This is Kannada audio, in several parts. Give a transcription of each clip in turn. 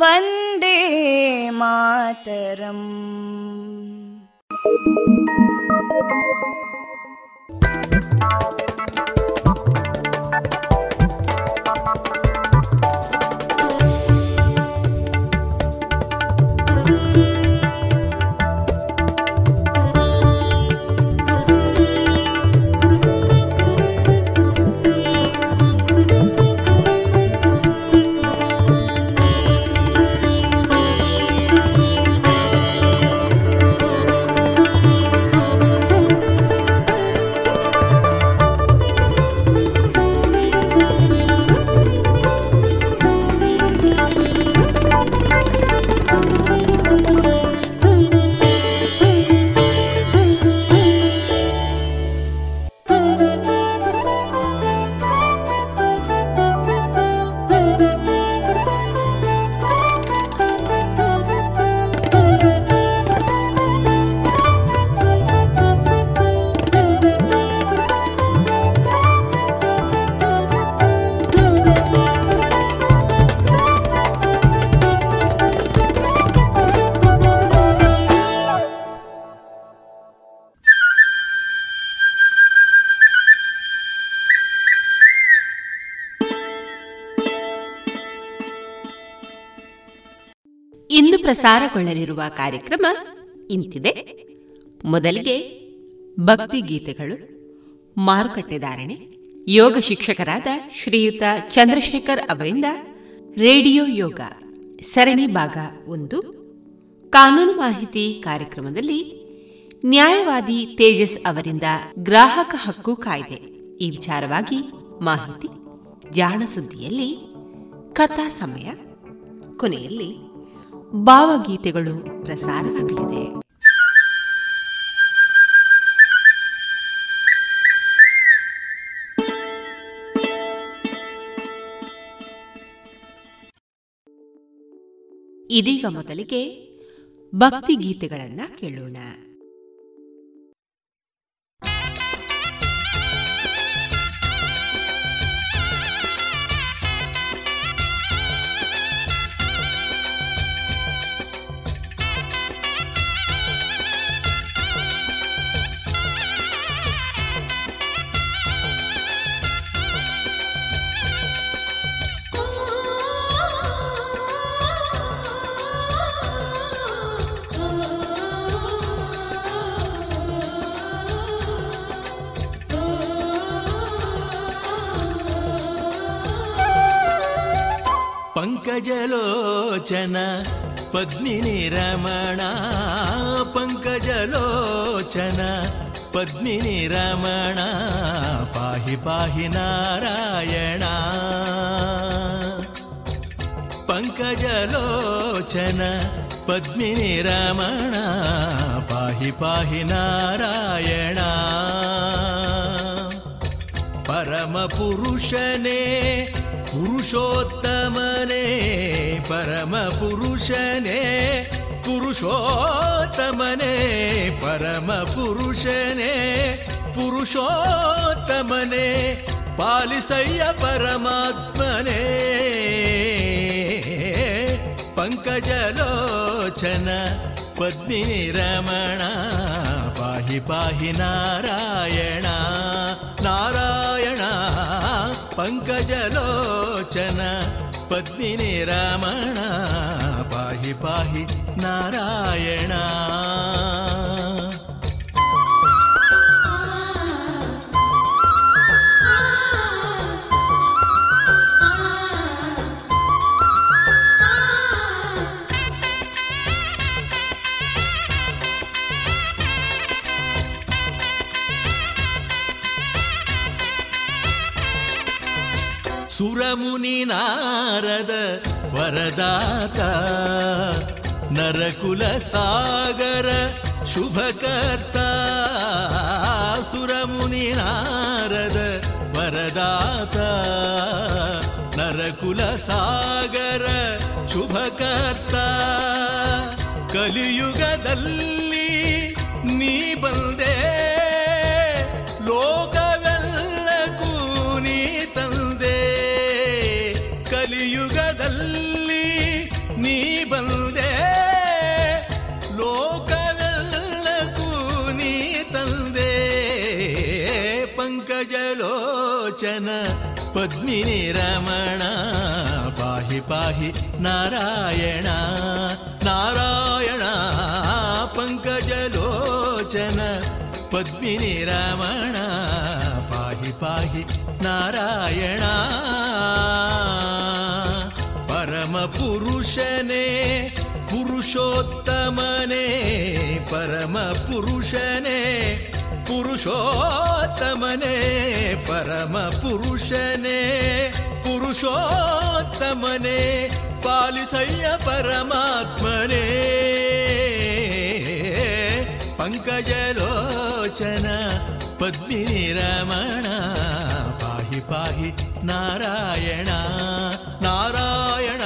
वन्दे मातरम् ಪ್ರಸಾರಗೊಳ್ಳಲಿರುವ ಕಾರ್ಯಕ್ರಮ ಇಂತಿದೆ. ಮೊದಲಿಗೆ ಭಕ್ತಿ ಗೀತೆಗಳು, ಮಾರುಕಟ್ಟೆ ಧಾರಣೆ, ಯೋಗ ಶಿಕ್ಷಕರಾದ ಶ್ರೀಯುತ ಚಂದ್ರಶೇಖರ್ ಅವರಿಂದ ರೇಡಿಯೋ ಯೋಗ, ಸರಣಿ ಭಾಗ ಒಂದು, ಕಾನೂನು ಮಾಹಿತಿ ಕಾರ್ಯಕ್ರಮದಲ್ಲಿ ನ್ಯಾಯವಾದಿ ತೇಜಸ್ ಅವರಿಂದ ಗ್ರಾಹಕ ಹಕ್ಕು ಕಾಯ್ದೆ. ಈ ವಿಚಾರವಾಗಿ ಮಾಹಿತಿ, ಜಾಣ ಸುದ್ದಿಯಲ್ಲಿ ಕಥಾ ಸಮಯ, ಕೊನೆಯಲ್ಲಿ ಭಾವಗೀತೆಗಳು ಪ್ರಸಾರವಾಗಲಿದೆ. ಇದೀಗ ಮೊದಲಿಗೆ ಭಕ್ತಿ ಗೀತೆಗಳನ್ನ ಕೇಳೋಣ. లోచన పద్మిని రమణ పంకజలోచన. పద్మిని రమణ పాహి పాహి నారాయణ. పంకజలోచన పద్మిని రమణ పాహి పాహి నారాయణ. పరమ పురుషనే पुरुषोत्तमने परमपुरुषने पुरुषोत्तमने परमपुरुषने पुरुषोत्तमने पालिसय्य परमात्मने। पङ्कजलोचन पद्मिनी रमण पाहि पाहि नारायण नारायण పంకజలోచన. పద్మిని రమణ. పాహి పాహి నారాయణ. సురముని నారద వరదాత నరకుల సాగర శుభకర్త. సురముని నారద వరదాత నరకుల సాగర पद्मिनी रमण पाहि पाहि नारायण नारायण पङ्कजलोचन पद्मिनी रमण पाहि पाहि नारायण। परमपुरुषने पुरुषोत्तमने परमपुरुषने పురుషోత్తమనే పరమ పురుషనే. పురుషోత్తమనే పాలిసయ్య పరమాత్మనే. పంకజలోచన పద్మిని రమణ పాహి పాహి నారాయణ. నారాయణ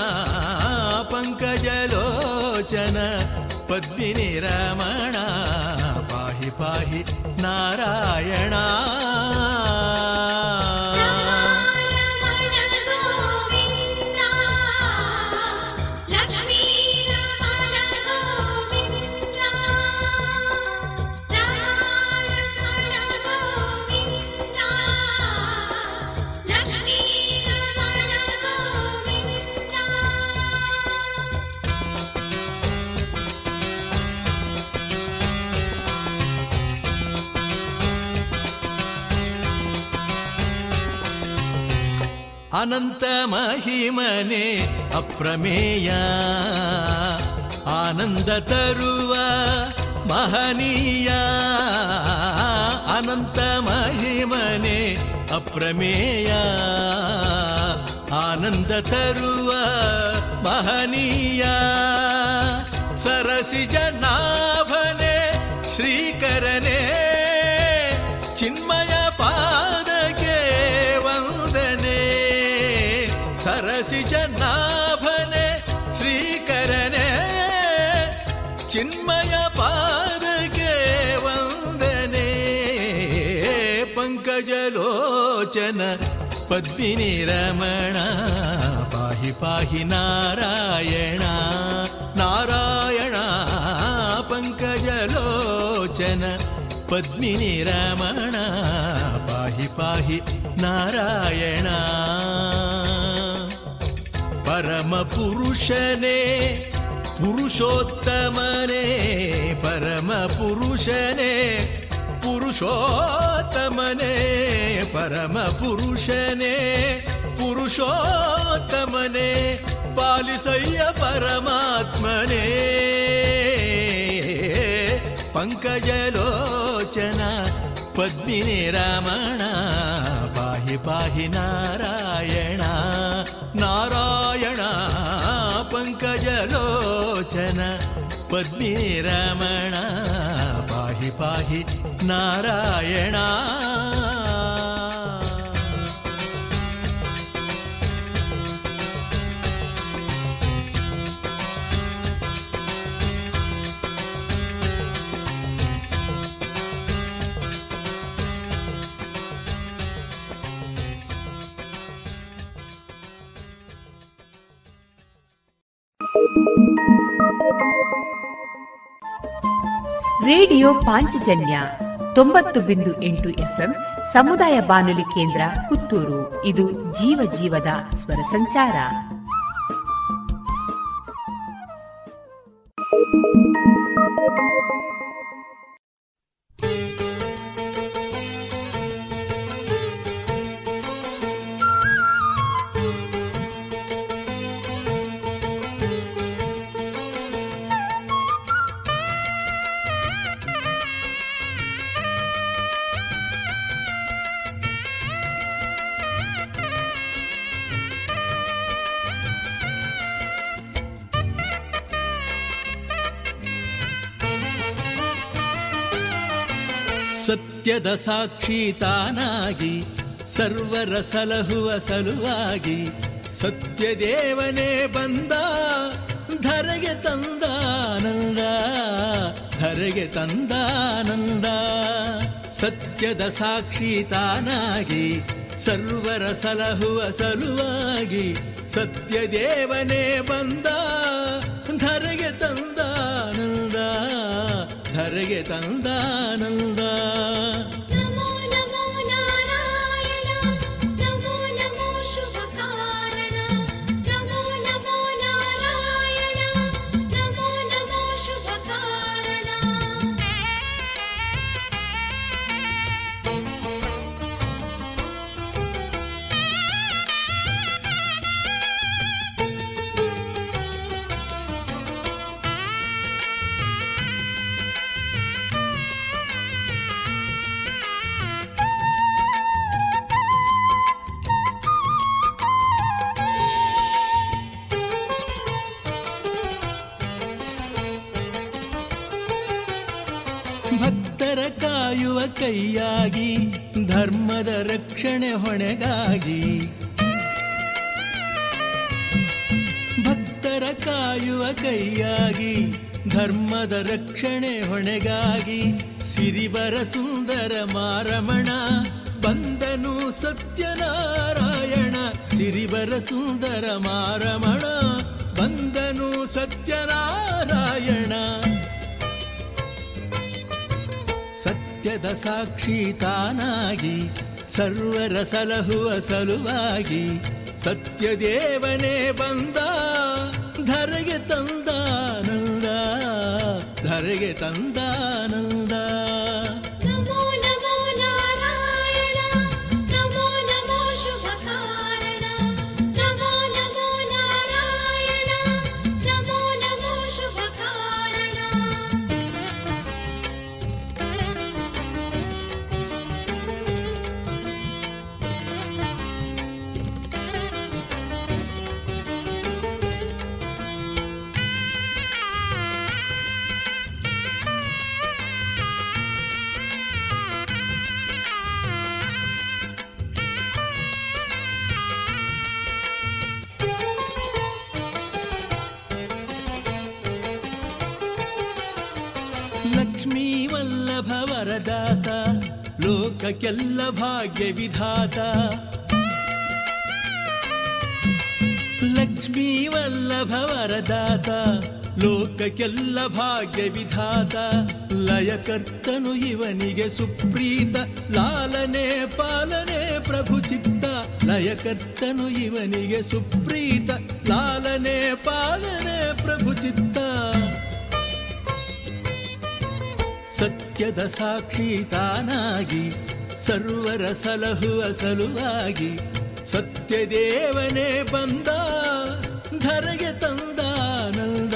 పంకజలోచన పద్మిని రమణ. पाहि पाहि नारायण ಅನಂತ ಮಹಿಮನೆ ಅಪ್ರಮೇಯ. ಆನಂದ ತರುವ ಮಹನೀಯ. ಅನಂತ ಮಹಿಮನೆ ಅಪ್ರಮೇಯ. ಆನಂದ ತರುವ ಮಹನೀಯ. ಸರಸಿಜ ನಾಭನೆ ಶ್ರೀಕರನೇ. ಚಿನ್ಮಯ ಪಾದಕ್ಕೆ सरसि च नाभने श्रीकरणे चिन्मयपादके वन्दने पङ्कजलोचन पद्मिनीरमणा पाहि पाहि नारायणा नारायणा पङ्कजलोचन पद्मिनि रमण पाहि पाहि नारायण। परमपुरुषने पुरुषोत्तमने परमपुरुषने पुरुषोत्तमने परमपुरुषने पुरुषोत्तमने पालिसय्य परमात्मने। पङ्कज लोचना पाहि पाहि नारायणा नारायणा पङ्कज लोचना पद्मिनी पाहि पाहि नारायणा। ರೇಡಿಯೋ ಪಾಂಚಜನ್ಯ ತೊಂಬತ್ತು ಬಿಂದು ಎಂಟು ಎಫ್ಎಂ ಸಮುದಾಯ ಬಾನುಲಿ ಕೇಂದ್ರ ಪುತ್ತೂರು. ಇದು ಜೀವ ಜೀವದ ಸ್ವರ ಸಂಚಾರ. ಸತ್ಯದ ಸಾಕ್ಷಿ ತಾನಾಗಿ, ಸರ್ವರ ಸಲಹುವ ಸಲುವಾಗಿ ಸತ್ಯದೇವನೇ ಬಂದ, ಧರೆಗೆ ತಂದಾನಂದ ಧರೆಗೆ ತಂದಾನಂದ ಸತ್ಯದ ಸಾಕ್ಷಿ ತಾನಾಗಿ, ಸರ್ವರ ಸಲಹುವ ಸಲುವಾಗಿ ಸತ್ಯದೇವನೇ ಬಂದ, ಧರೆಗೆ ತಂದಾನಂದ ಧರೆಗೆ ತಂದಾನಂದ ಕೈಯಾಗಿ ಧರ್ಮದ ರಕ್ಷಣೆ ಹೊಣೆಗಾಗಿ. ಭಕ್ತರ ಕಾಯುವ ಕೈಯಾಗಿ, ಧರ್ಮದ ರಕ್ಷಣೆ ಹೊಣೆಗಾಗಿ ಸಿರಿವರ ಸುಂದರ ಮಾರಮಣ, ಬಂದನು ಸತ್ಯನಾರಾಯಣ, ಸಿರಿವರ ಸುಂದರ ಮಾರಮಣ, ಬಂದನು ಸತ್ಯನಾರಾಯಣ. ಸತ್ಯದ ಸಾಕ್ಷಿ ತಾನಾಗಿ ಸರ್ವರ ಸಲಹುವ ಸಲುವಾಗಿ ಸತ್ಯದೇವನೇ ಬಂದ ಧರೆಗೆ ತಂದಾನಂದ ಧರೆಗೆ ತಂದಾನಂದ ಲೋಕಕ್ಕೆಲ್ಲ ಭಾಗ್ಯ ವಿಧಾತ. ಲಕ್ಷ್ಮೀ ವಲ್ಲಭವರದಾತ ಲೋಕಕ್ಕೆಲ್ಲ ಭಾಗ್ಯ ವಿಧಾತ. ಲಯಕರ್ತನು ಇವನಿಗೆ ಸುಪ್ರೀತ. ಲಾಲನೆ ಪಾಲನೆ ಪ್ರಭು ಚಿತ್ತ. ಲಯಕರ್ತನು ಇವನಿಗೆ ಸುಪ್ರೀತ. ಲಾಲನೆ ಪಾಲನೆ ಪ್ರಭು ಚಿತ್ತ. ಸತ್ಯದ ಸಾಕ್ಷಿ ತಾನಾಗಿ, ಸರ್ವರ ಸಲಹುವ ಸಲುವಾಗಿ ಸತ್ಯದೇವನೇ ಬಂದ, ಧರೆಗೆ ತಂದಾನಂದ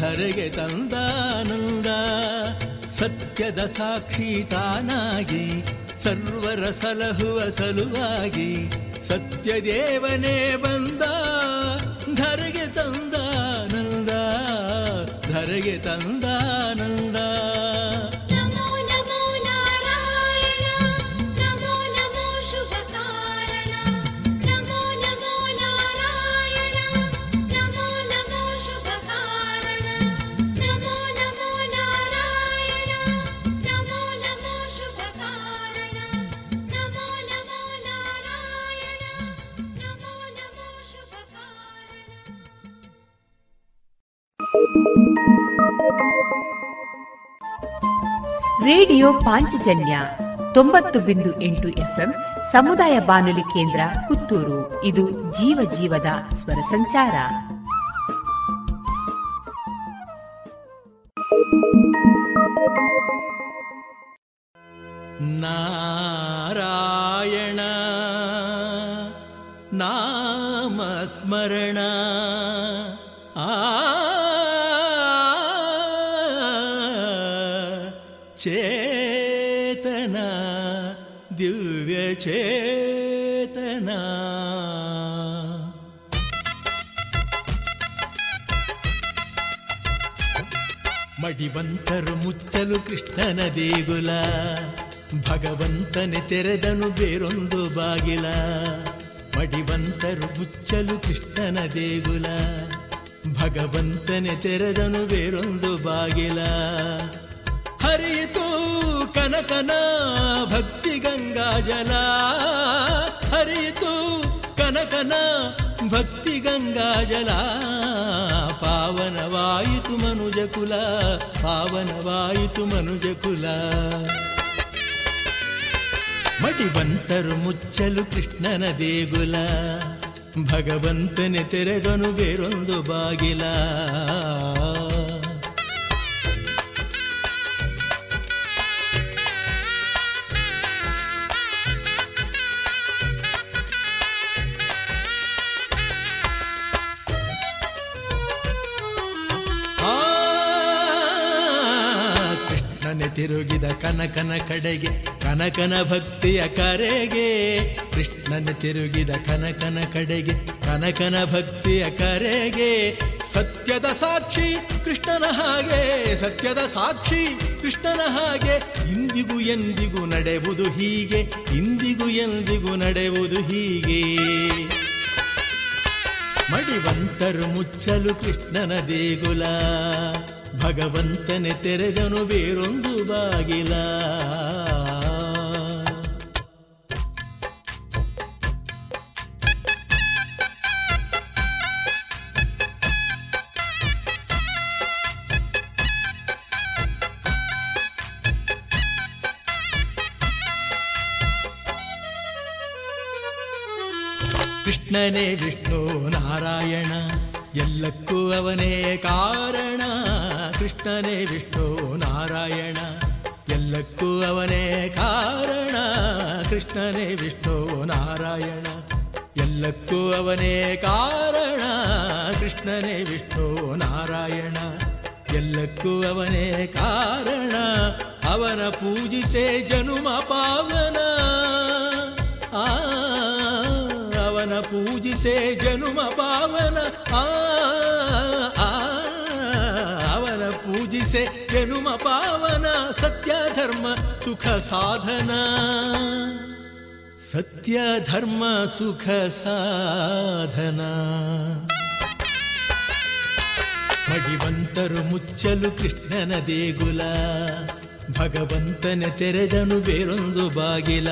ಧರೆಗೆ ತಂದಾನಂದ ಸತ್ಯದ ಸಾಕ್ಷಿ ತಾನಾಗಿ, ಸರ್ವರ ಸಲಹುವ ಸಲುವಾಗಿ ಸತ್ಯದೇವನೇ ಬಂದ, ಧರೆಗೆ ತಂದಾನಂದ ಧರೆಗೆ ತಂದಾನಂದ ರೇಡಿಯೋ ಪಾಂಚಜನ್ಯ ತೊಂಬತ್ತು ಬಿಂದು ಎಂಟು ಎಫ್ಎಂ ಸಮುದಾಯ ಬಾನುಲಿ ಕೇಂದ್ರ ಪುತ್ತೂರು. ಇದು ಜೀವ ಜೀವದ ಸ್ವರ ಸಂಚಾರ. ನಾರಾಯಣ ನಾಮಸ್ಮರಣ ಆ ಚೇತನ. ಮಡಿವಂತರು ಮುಚ್ಚಲು ಕೃಷ್ಣನ ದೇಗುಲ, ಭಗವಂತನೆ ತೆರೆದನು ಬೇರೊಂದು ಬಾಗಿಲ. ಮಡಿವಂತರು ಮುಚ್ಚಲು ಕೃಷ್ಣನ ದೇಗುಲ, ಭಗವಂತನೆ ತೆರೆದನು ಬೇರೊಂದು ಬಾಗಿಲ. ಹರಿಯಿತು ಕನಕನ ಭಕ್ತಿ ಗಂಗಾ ಜಲ. ಹರಿಯಿತು ಕನಕನ ಭಕ್ತಿ ಗಂಗಾ ಜಲ. ಪಾವನವಾಯಿತು ಮನುಜ ಕುಲ, ಪಾವನವಾಯಿತು ಮನುಜ ಕುಲ. ಮಡಿವಂತರು ಮುಚ್ಚಲು ಕೃಷ್ಣನ ದೇಗುಲ. ಭಗವಂತನೆ ತೆರೆದನು ಬೇರೊಂದು ಬಾಗಿಲ. ಕೃಷ್ಣನೆ ತಿರುಗಿದ ಕನಕನ ಕಡೆಗೆ, ಕನಕನ ಭಕ್ತಿಯ ಕರೆಗೆ. ಕೃಷ್ಣನ ತಿರುಗಿದ ಕನಕನ ಕಡೆಗೆ, ಕನಕನ ಭಕ್ತಿಯ ಕರೆಗೆ. ಸತ್ಯದ ಸಾಕ್ಷಿ ಕೃಷ್ಣನ ಹಾಗೆ, ಸತ್ಯದ ಸಾಕ್ಷಿ ಕೃಷ್ಣನ ಹಾಗೆ. ಇಂದಿಗೂ ಎಂದಿಗೂ ನಡೆಯುವುದು ಹೀಗೆ, ಇಂದಿಗೂ ಎಂದಿಗೂ ನಡೆಯುವುದು ಹೀಗೆ. ಮಡಿವಂತರು ಮುಚ್ಚಲು ಕೃಷ್ಣನ ದೇಗುಲ. ಭಗವಂತನೆ ತೆರೆದನು ಬೇರೊಂದು ಬಾಗಿಲ. ಕೃಷ್ಣನೇ ವಿಷ್ಣು ನಾರಾಯಣ. ಎಲ್ಲಕ್ಕೂ ಅವನೇ ಕಾರಣ. ಕೃಷ್ಣನೇ ವಿಷ್ಣು, ನಾರಾಯಣ. ಎಲ್ಲಕ್ಕೂ ಅವನೇ ಕಾರಣ. ಕೃಷ್ಣನೇ ವಿಷ್ಣು, ನಾರಾಯಣ. ಎಲ್ಲಕ್ಕೂ ಅವನೇ ಕಾರಣ. ಕೃಷ್ಣನೇ ವಿಷ್ಣು, ನಾರಾಯಣ. ಎಲ್ಲಕ್ಕೂ ಅವನೇ ಕಾರಣ. ಅವನ ಪೂಜಿಸೆ ಜನುಮ ಪಾವನ. ಆ ಪೂಜಿಸೆ ಜನುಮ ಪಾವನ ಆ ಪೂಜಿ ಪೂಜಿಸೆ ಜನುಮ ಪಾವನ ಸತ್ಯ ಧರ್ಮ, ಸುಖ ಸಾಧನ. ಸತ್ಯ ಧರ್ಮ, ಸುಖ ಸಾಧನ. ಮಡಿವಂತರು ಮುಚ್ಚಲು ಕೃಷ್ಣನ ದೇಗುಲ. ಭಗವಂತನೆ ತೆರೆದನು ಬೇರೊಂದು ಬಾಗಿಲ.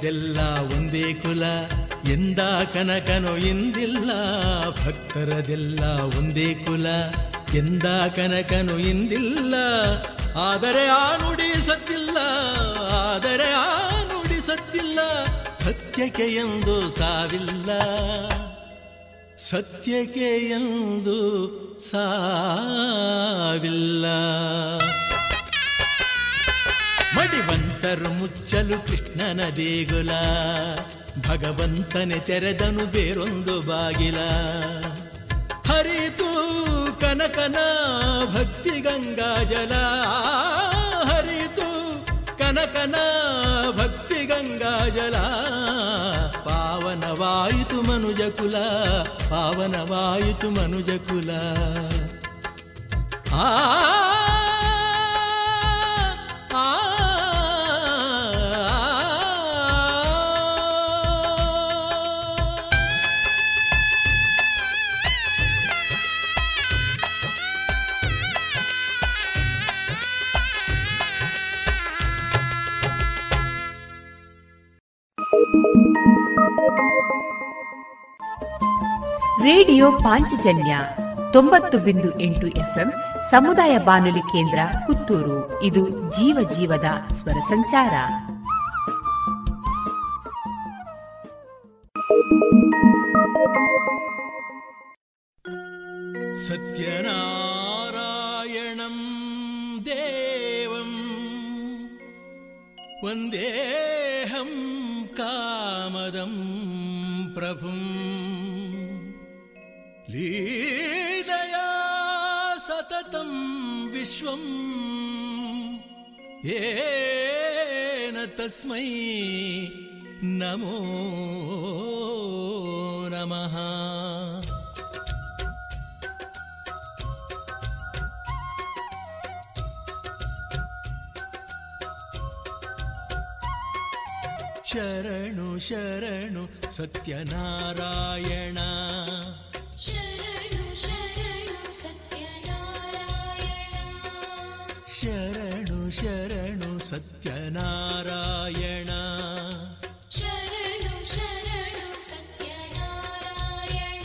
ಭಕ್ತರದೆಲ್ಲ ಒಂದೇ ಕುಲ, ಎಂದ ಕನಕನು ಇಂದಿಲ್ಲ. ಭಕ್ತರದೆಲ್ಲ ಒಂದೇ ಕುಲ, ಎಂದ ಕನಕನು ಇಂದಿಲ್ಲ. ಆದರೆ ಆ ನುಡಿ ಸತ್ತಿಲ್ಲ, ಆದರೆ ಆ ನುಡಿ ಸತ್ತಿಲ್ಲ. ಸತ್ಯಕ್ಕೆ ಎಂದು ಸಾವಿಲ್ಲ, ಸತ್ಯಕ್ಕೆ ಎಂದು ಸಾವಿಲ್ಲ. ಮಡಿವಂತರು ಮುಚ್ಚಲು ಕೃಷ್ಣನ ದೇಗುಲ. ಭಗವಂತನೆ ತೆರೆದನು ಬೇರೊಂದು ಬಾಗಿಲ. ಹರಿತು ಕನಕನ ಭಕ್ತಿ ಗಂಗಾ ಜಲ. ಹರಿತು ಕನಕನ ಭಕ್ತಿ ಗಂಗಾ ಜಲ. ಪಾವನವಾಯಿತು ಮನುಜ ಕುಲ ಪಾವನವಾಯಿತು ಮನುಜ ಕುಲ. ಆ ಆ, ರೇಡಿಯೋ ಪಾಂಚಜನ್ಯ ತೊಂಬತ್ತು ಬಿಂದು ಎಂಟು ಎಫ್ಎಂ ಸಮುದಾಯ ಬಾನುಲಿ ಕೇಂದ್ರ ಪುತ್ತೂರು. ಇದು ಜೀವ ಜೀವದ ಸ್ವರ ಸಂಚಾರ. ಸತ್ಯನಾರಾಯಣಂ ದೇವಂ ವಂದೇಹಂ ಕಾಮದಂ ಪ್ರಭುಂ दया सततं विश्वम् येन तस्मै नमो नमः। शरणु शरणु सत्यनारायण। ಶರಣು ಸತ್ಯನಾರಾಯಣ. ಶರಣು ಶರಣು ಸತ್ಯನಾರಾಯಣ.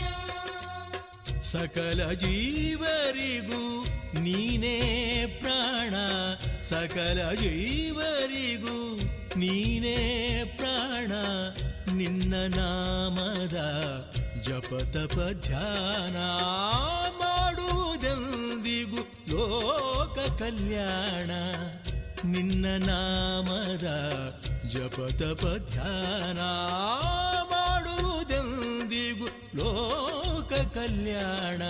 ಸಕಲ ಜೀವರಿಗೂ ನೀನೇ ಪ್ರಾಣ. ಸಕಲ ಜೀವರಿಗೂ ನೀನೇ ಪ್ರಾಣ. ನಿನ್ನ ನಾಮದ ಜಪ ತಪ ಧ್ಯಾನ ಮಾಡುವುದೆಂದಿಗೂ ಲೋಕ ಕಲ್ಯಾಣ ನಿನ್ನ ನಾಮದ ಜಪ ತಪ ಧ್ಯಾನ ಮಾಡುವುದೆಂದಿಗೂ ಲೋಕ ಕಲ್ಯಾಣ.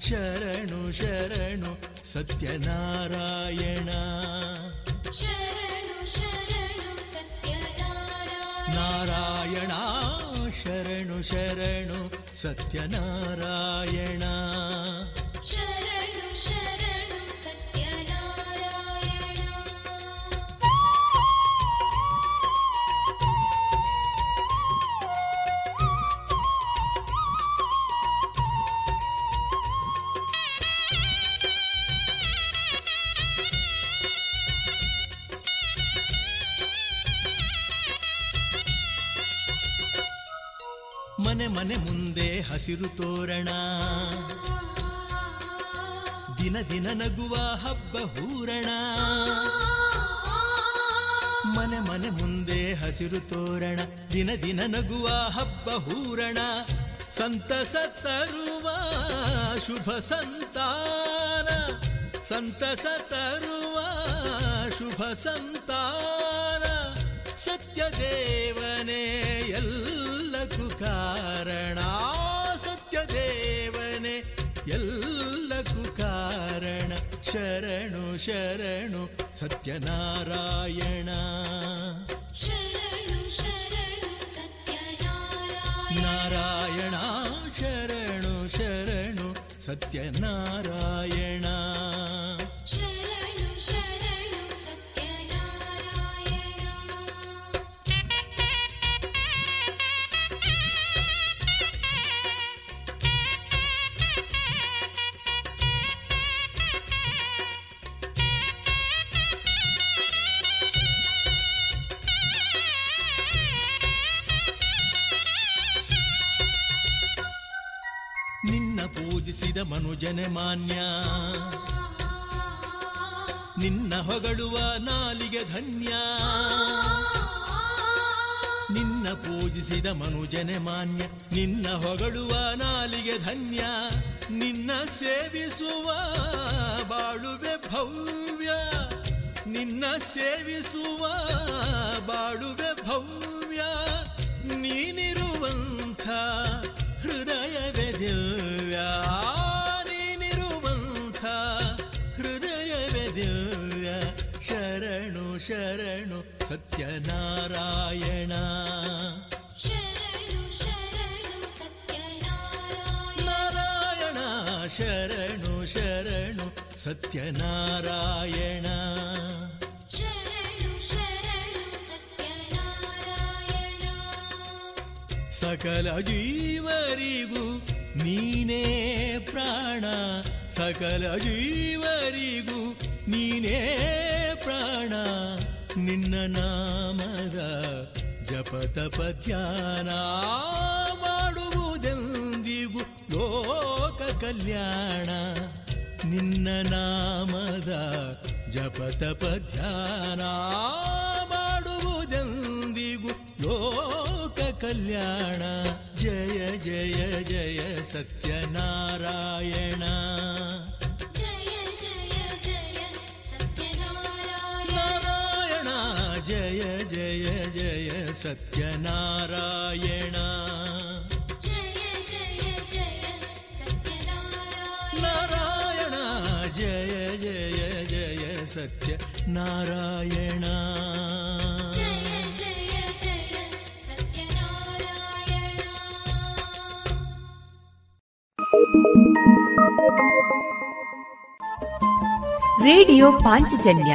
ಶರಣು ಶರಣು ಸತ್ಯನಾರಾಯಣ. ಶರಣು ಶರಣು ಸತ್ಯನಾರಾಯಣ. ನಾರಾಯಣ ಶರಣು ಶರಣು ಸತ್ಯನಾರಾಯಣ. ಶರಣು ಶರಣು ಹಸಿರು ತೋರಣ. ದಿನ ದಿನ ನಗುವ ಹಬ್ಬ ಹೂರಣ. ಮನೆ ಮನೆ ಮುಂದೆ ಹಸಿರು ತೋರಣ. ದಿನ ದಿನ ನಗುವ ಹಬ್ಬ ಹೂರಣ. ಸಂತಸ ತರುವ ಶುಭ ಸಂತಾನ. ಸಂತಸ ತರುವ ಶುಭ ಸಂತಾನ. ಸತ್ಯದೇವನೇ, ಎಲ್ಲಕ್ಕೂ ಕಾರಣ. ಶರಣು ಸತ್ಯನಾರಾಯಣ. ಶರಣು ಪೂಜಿಸಿದ ಮನುಜನೆ ಮಾನ್ಯ. ನಿನ್ನ ಹೊಗಳುವ ನಾಲಿಗೆ ಧನ್ಯ. ನಿನ್ನ ಪೂಜಿಸಿದ ಮನುಜನೆ ಮಾನ್ಯ. ನಿನ್ನ ಹೊಗಳುವ ನಾಲಿಗೆ ಧನ್ಯ. ನಿನ್ನ ಸೇವಿಸುವ ಬಾಳುವೆ ಭವ್ಯ. ನಿನ್ನ ಸೇವಿಸುವ ಬಾಳುವೆ ಭವ್ಯ. ಸತ್ಯನಾರಾಯಣ. ಶರಣು ಶರಣು ಸತ್ಯನಾರಾಯಣ. ನಾರಾಯಣ ಶರಣು ಶರಣು ಸತ್ಯನಾರಾಯಣ. ಶರಣು ಶರಣು ಸತ್ಯನಾರಾಯಣ. ಸಕಲ ಜೀವರಿಗೂ ನೀನೇ ಪ್ರಾಣ. ಸಕಲ ಜೀವರಿಗೂ ನೀನೇ ಪ್ರಾಣ. ನಿನ್ನ ನಾಮದ ಜಪ ತಪ ಧ್ಯಾನ ಮಾಡುವುದೆಂದಿಗೂ ಲೋಕ ಕಲ್ಯಾಣ. ನಿನ್ನ ನಾಮದ ಜಪ ತಪ ಧ್ಯಾನ ಮಾಡುವುದೆಂದಿಗೂ ಲೋಕ ಕಲ್ಯಾಣ. ಜಯ ಜಯ ಜಯ, ಸತ್ಯನಾರಾಯಣ. ಜಯ ಜಯ ಜಯ ಸತ್ಯನಾರಾಯಣ ಜಯ ಜಯ ಜಯ ಸತ್ಯನಾರಾಯಣ ನಾರಾಯಣ ಜಯ ಜಯ ಜಯ ಸತ್ಯ ನಾರಾಯಣ ಜಯ ಜಯ ಜಯ ಸತ್ಯನಾರಾಯಣ ರೇಡಿಯೋ ಪಾಂಚಜನ್ಯ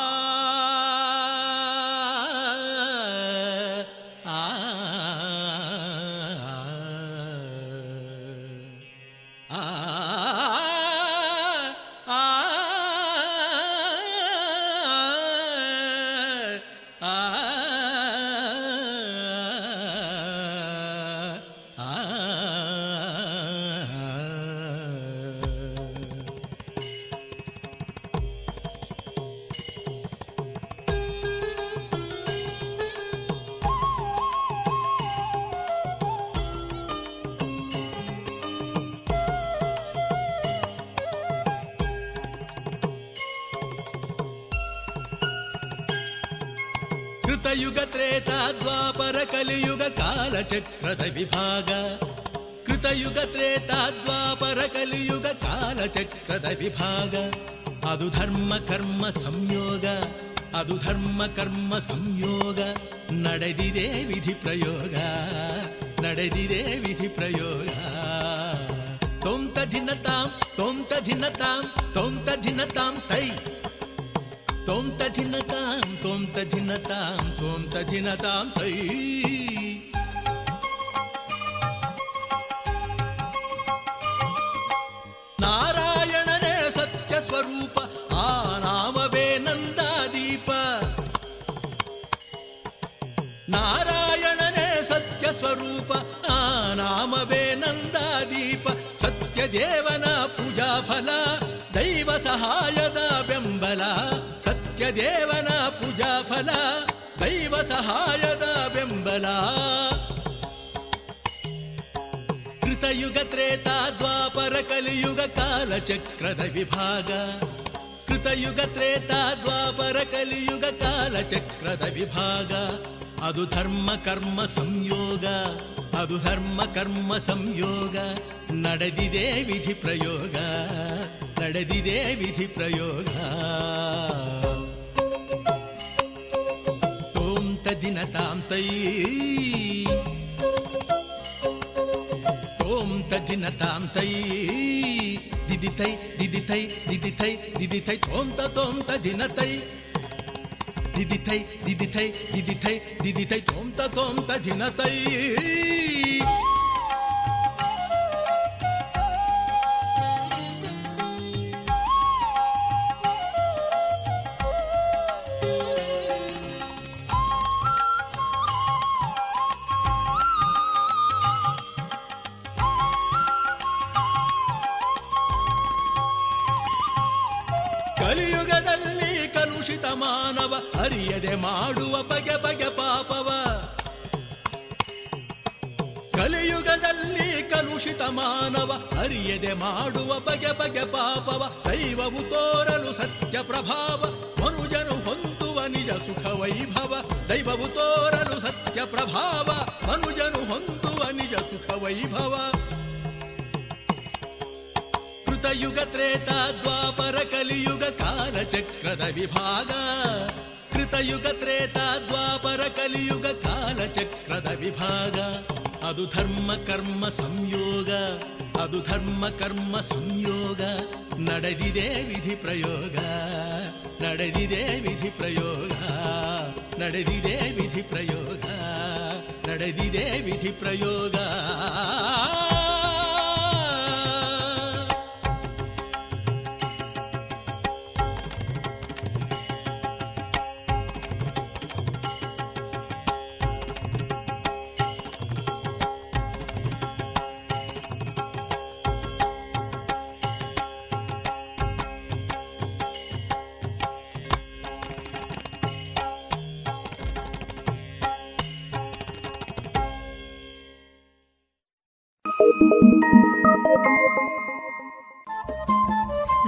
ಕಾಲಚಕ್ರದ ವಿಭಾಗ ಕೃತಯುಗ ತ್ರೇತ ದ್ವಾಪರ ಕಲಿಯುಗ ಕಾಲಚಕ್ರದ ವಿಭಾಗ ಅದು ಧರ್ಮ ಕರ್ಮ ಸಂಯೋಗ ಅದು ಧರ್ಮ ಕರ್ಮ ಸಂಯೋಗ ನಡೆದಿದೆ ವಿಧಿ ಪ್ರಯೋಗ ನಡೆದಿದೆ ವಿಧಿ ಪ್ರಯೋಗ ತೊಂತ ಧಿನತಾಂ ತೊಂತ ಧಿನತಾಂ ತೊಂತ ಧಿನತಾಂ ತೈ ತೊಂತ ಧಿನತಾಂ ತೊಂತ ಧಿನತಾಂ ತೊಂತ ಧಿನತಾಂ ತೈ ಸತ್ಯ ಸ್ವರೂಪ ಆ ನಾಮವೇ ನಂದಾದೀಪ ನಾರಾಯಣನೇ ಸತ್ಯ ಸ್ವರೂಪ ಆ ನಾಮವೇ ನಂದಾದೀಪ ಸತ್ಯ ದೇವನ ಪೂಜಾ ಫಲ ದೈವ ಸಹಾಯದ ಬೆಂಬಲ ಸತ್ಯ ದೇವನ ಪೂಜಾ ಫಲ ಕಲಿಯುಗ ಕಾಲಚಕ್ರದ ವಿಭಾಗ ಕೃತಯುಗ ತ್ರೇತ ದ್ವಾಪರ ಕಲಿಯುಗ ಕಾಲಚಕ್ರದ ವಿಭಾಗ ಅದು ಧರ್ಮ ಕರ್ಮ ಸಂಯೋಗ ಅದು ಧರ್ಮ ಕರ್ಮ ಸಂಯೋಗ ನಡೆದಿದೆ ವಿಧಿ ಪ್ರಯೋಗ ನಡೆದಿದೆ ವಿಧಿ ಪ್ರಯೋಗ ತೋಂತ ದಿನ ತಾಂತೈ దినతాంతై దిదితై దిదితై దిదితై దిదితై తోంత తోంత దినతై. దిదితై దిదితై దిదితై దిదితై తోంత తోంత దినతై. ಮಾನವ ಅರಿಯದೆ ಮಾಡುವ ಬಗೆ ಬಗೆ ಪಾಪವ. ಕಲಿಯುಗದಲ್ಲಿ ಕಲುಷಿತ ಮಾನವ ಅರಿಯದೆ ಮಾಡುವ ಬಗೆ ಬಗೆ ಪಾಪವ. ದೈವವು ತೋರಲು ಸತ್ಯ ಪ್ರಭಾವ, ಮನುಜನು ಹೊಂದುವ ನಿಜ ಸುಖ ವೈಭವ. ದೈವವು ತೋರಲು ಸತ್ಯ ಪ್ರಭಾವ, ಮನುಜನು ಹೊಂದುವ ನಿಜ ಸುಖ ವೈಭವ. ಕೃತಯುಗ ತ್ರೇತ ದ್ವಾಪರ ಕಲಿಯುಗ ಕಾಲಚಕ್ರದ ವಿಭಾಗ ಕೃತಯುಗ ತ್ರೇತ ದ್ವಾಪರ ಕಲಿಯುಗ ಕಾಲಚಕ್ರದ ವಿಭಾಗ ಅದು ಧರ್ಮ ಕರ್ಮ ಸಂಯೋಗ ಅದು ಧರ್ಮ ಕರ್ಮ ಸಂಯೋಗ ನಡೆದಿದೆ ವಿಧಿ ಪ್ರಯೋಗ, ನಡೆದಿದೆ ವಿಧಿ ಪ್ರಯೋಗ, ನಡೆದಿದೆ ವಿಧಿ ಪ್ರಯೋಗ, ನಡೆದಿದೆ ವಿಧಿ ಪ್ರಯೋಗ.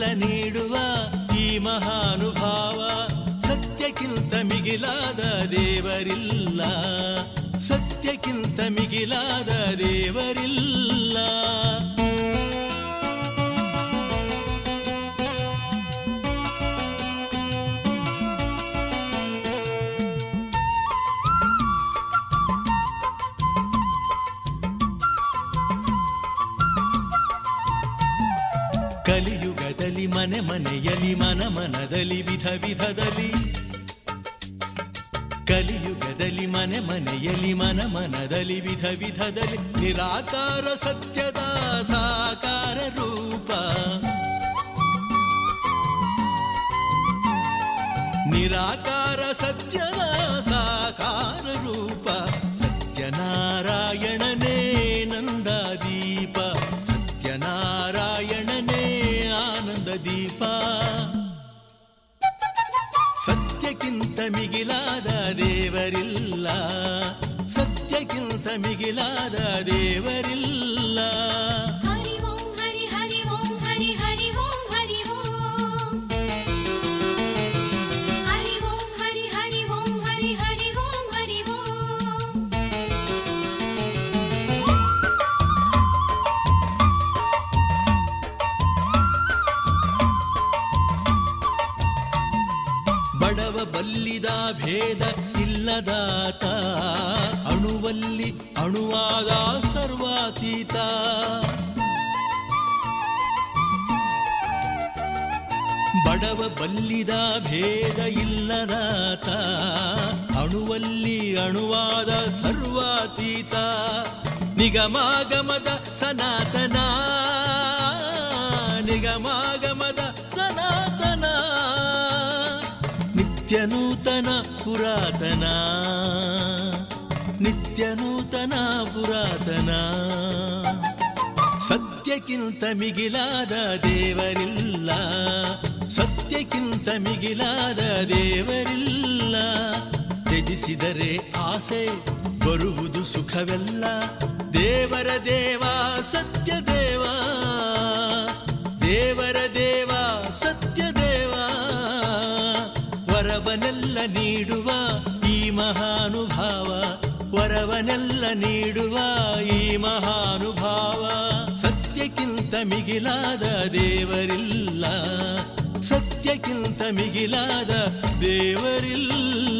ವರವನೆಲ್ಲ ನೀಡುವ ಈ ಮಹಾನುಭಾವ ಸತ್ಯ ಸತ್ಯಕ್ಕಿಂತ ಮಿಗಿಲಾದ ದೇವರಿಲ್ಲ. ಸತ್ಯಕ್ಕಿಂತ ಮಿಗಿಲಾದ ದೇವರಿಲ್ಲ. ತ್ಯಜಿಸಿದರೆ ಆಸೆ ಬರುವುದು ಸುಖವೆಲ್ಲ. ದೇವರ ದೇವ, ಸತ್ಯ ದೇವ. ದೇವರ ದೇವ, ಸತ್ಯ ದೇವ. ವರವನೆಲ್ಲ ನೀಡುವ ಈ ಮಹಾನುಭಾವ. ವರವನೆಲ್ಲ ನೀಡುವ ಈ ಮಹಾನುಭಾವ. ಸತ್ಯಕ್ಕಿಂತ ಮಿಗಿಲಾದ ದೇವರಿಲ್ಲ. ಸತ್ಯಕ್ಕಿಂತ ಮಿಗಿಲಾದ ದೇವರಿಲ್ಲ.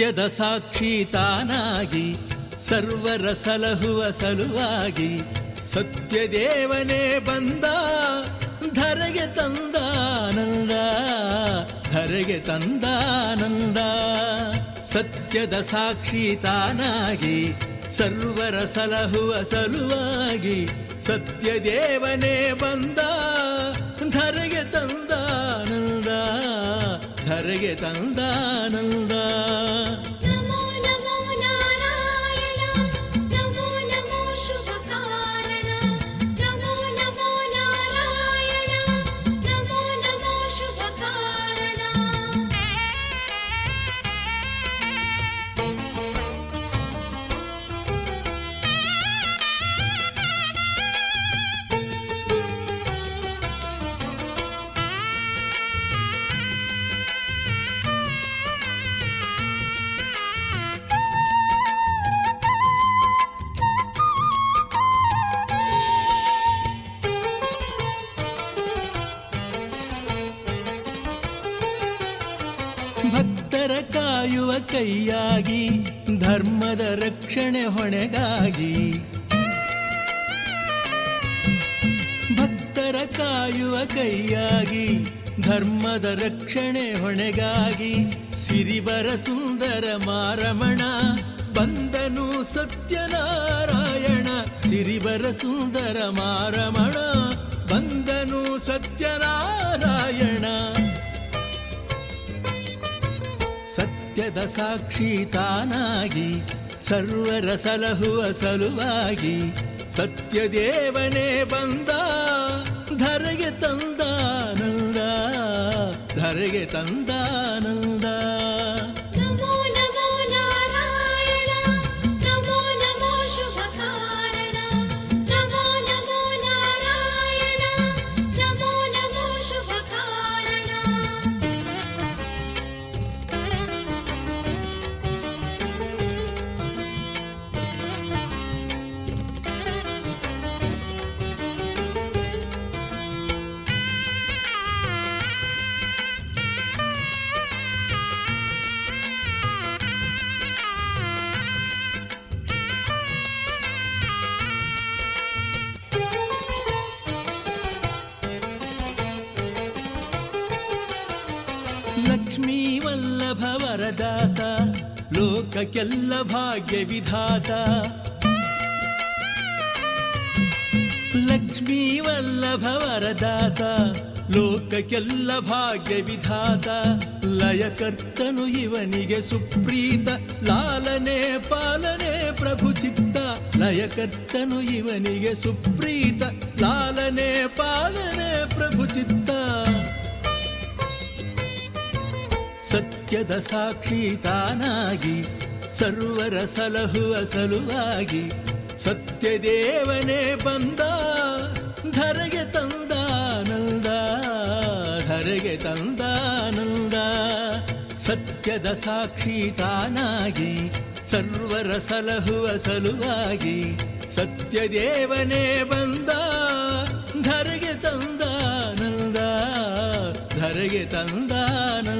ಸತ್ಯದ ಸಾಕ್ಷಿ ತಾನಾಗಿ ಸರ್ವರ ಸಲಹುವ ಸಲುವಾಗಿ ಸತ್ಯದೇವನೇ ಬಂದ, ಧರೆಗೆ ತಂದಾನಂದ ಧರೆಗೆ ತಂದಾನಂದ ಸತ್ಯದ ಸಾಕ್ಷಿ ತಾನಾಗಿ ಸರ್ವರ ಸಲಹುವ ಸಲುವಾಗಿ ಸತ್ಯದೇವನೇ ಬಂದ, ಧರೆಗೆ ತಂದಾನಂದ ಧರೆಗೆ ತಂದಾನಂದ ಕೈಯಾಗಿ, ಧರ್ಮದ ರಕ್ಷಣೆ ಹೊಣೆಗಾಗಿ. ಭಕ್ತರ ಕಾಯುವ ಕೈಯಾಗಿ, ಧರ್ಮದ ರಕ್ಷಣೆ ಹೊಣೆಗಾಗಿ. ಸಿರಿವರ ಸುಂದರ ಮಾರಮಣ ಬಂದನು ಸತ್ಯನಾರಾಯಣ. ಸಿರಿವರ ಸುಂದರ ಮಾರಮಣ ಬಂದನು ಸತ್ಯನಾರಾಯಣ. ಸತ್ಯದ ಸಾಕ್ಷಿ ತಾನಾಗಿ ಸರ್ವರ ಸಲಹುವ ಸಲುವಾಗಿ ಸತ್ಯದೇವನೇ ಬಂದ ಧರೆಗೆ ತಂದಾನಂದ ಧರೆಗೆ ತಂದಾನಂದ ಲೋಕಕ್ಕೆಲ್ಲ ಭಾಗ್ಯ ವಿಧಾತ. ಲಕ್ಷ್ಮೀ ವಲ್ಲಭವರದಾತ. ಲೋಕಕ್ಕೆಲ್ಲ ಭಾಗ್ಯ ವಿಧಾತ. ಲಯಕರ್ತನು ಇವನಿಗೆ ಸುಪ್ರೀತ. ಲಾಲನೆ ಪಾಲನೆ ಪ್ರಭು ಚಿತ್ತ. ಲಯಕರ್ತನು ಇವನಿಗೆ ಸುಪ್ರೀತ. ಲಾಲನೆ ಪಾಲನೆ ಪ್ರಭು ಚಿತ್ತ. ಸತ್ಯದ ಸಾಕ್ಷಿ ತಾನಾಗಿ ಸರ್ವರ ಸಲಹುವ ಸಲುವಾಗಿ ಸತ್ಯದೇವನೇ ಬಂದ, ಧರೆಗೆ ತಂದಾನಂದ ಧರೆಗೆ ತಂದಾನಂದ ಸತ್ಯದ ಸಾಕ್ಷಿ ತಾನಾಗಿ, ಸರ್ವರ ಸಲಹುವ ಸಲುವಾಗಿ ಸತ್ಯದೇವನೇ ಬಂದ, ಧರೆಗೆ ತಂದಾನಂದ ಧರೆಗೆ ತಂದಾನಂದ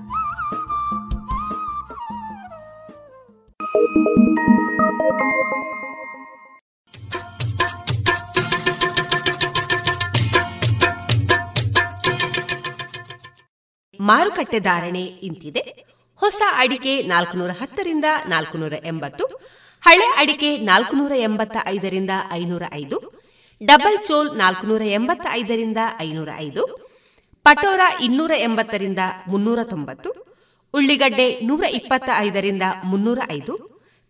ಮಾರುಕಟ್ಟೆ ಧಾರಣೆ ಇಂತಿದೆ. ಹೊಸ ಅಡಿಕೆ ನಾಲ್ಕುನೂರ ಹತ್ತರಿಂದ ನಾಲ್ಕುನೂರ ಎಂಬತ್ತು ಹಳೆ ಅಡಿಕೆ ನಾಲ್ಕುನೂರ ಎಂಬತ್ತ ಐದರಿಂದ ಐನೂರ ಐದು ಡಬಲ್ ಚೋಲ್ ನಾಲ್ಕುನೂರ ಎಂಬತ್ತ ಐದರಿಂದ ಐನೂರ ಐದು ಪಟೋರ ಇನ್ನೂರ ಎಂಬತ್ತರಿಂದ ಮುನ್ನೂರ ತೊಂಬತ್ತು ಉಳ್ಳಿಗಡ್ಡೆ ನೂರ ಇಪ್ಪತ್ತ ಐದರಿಂದ ಮುನ್ನೂರ ಐದು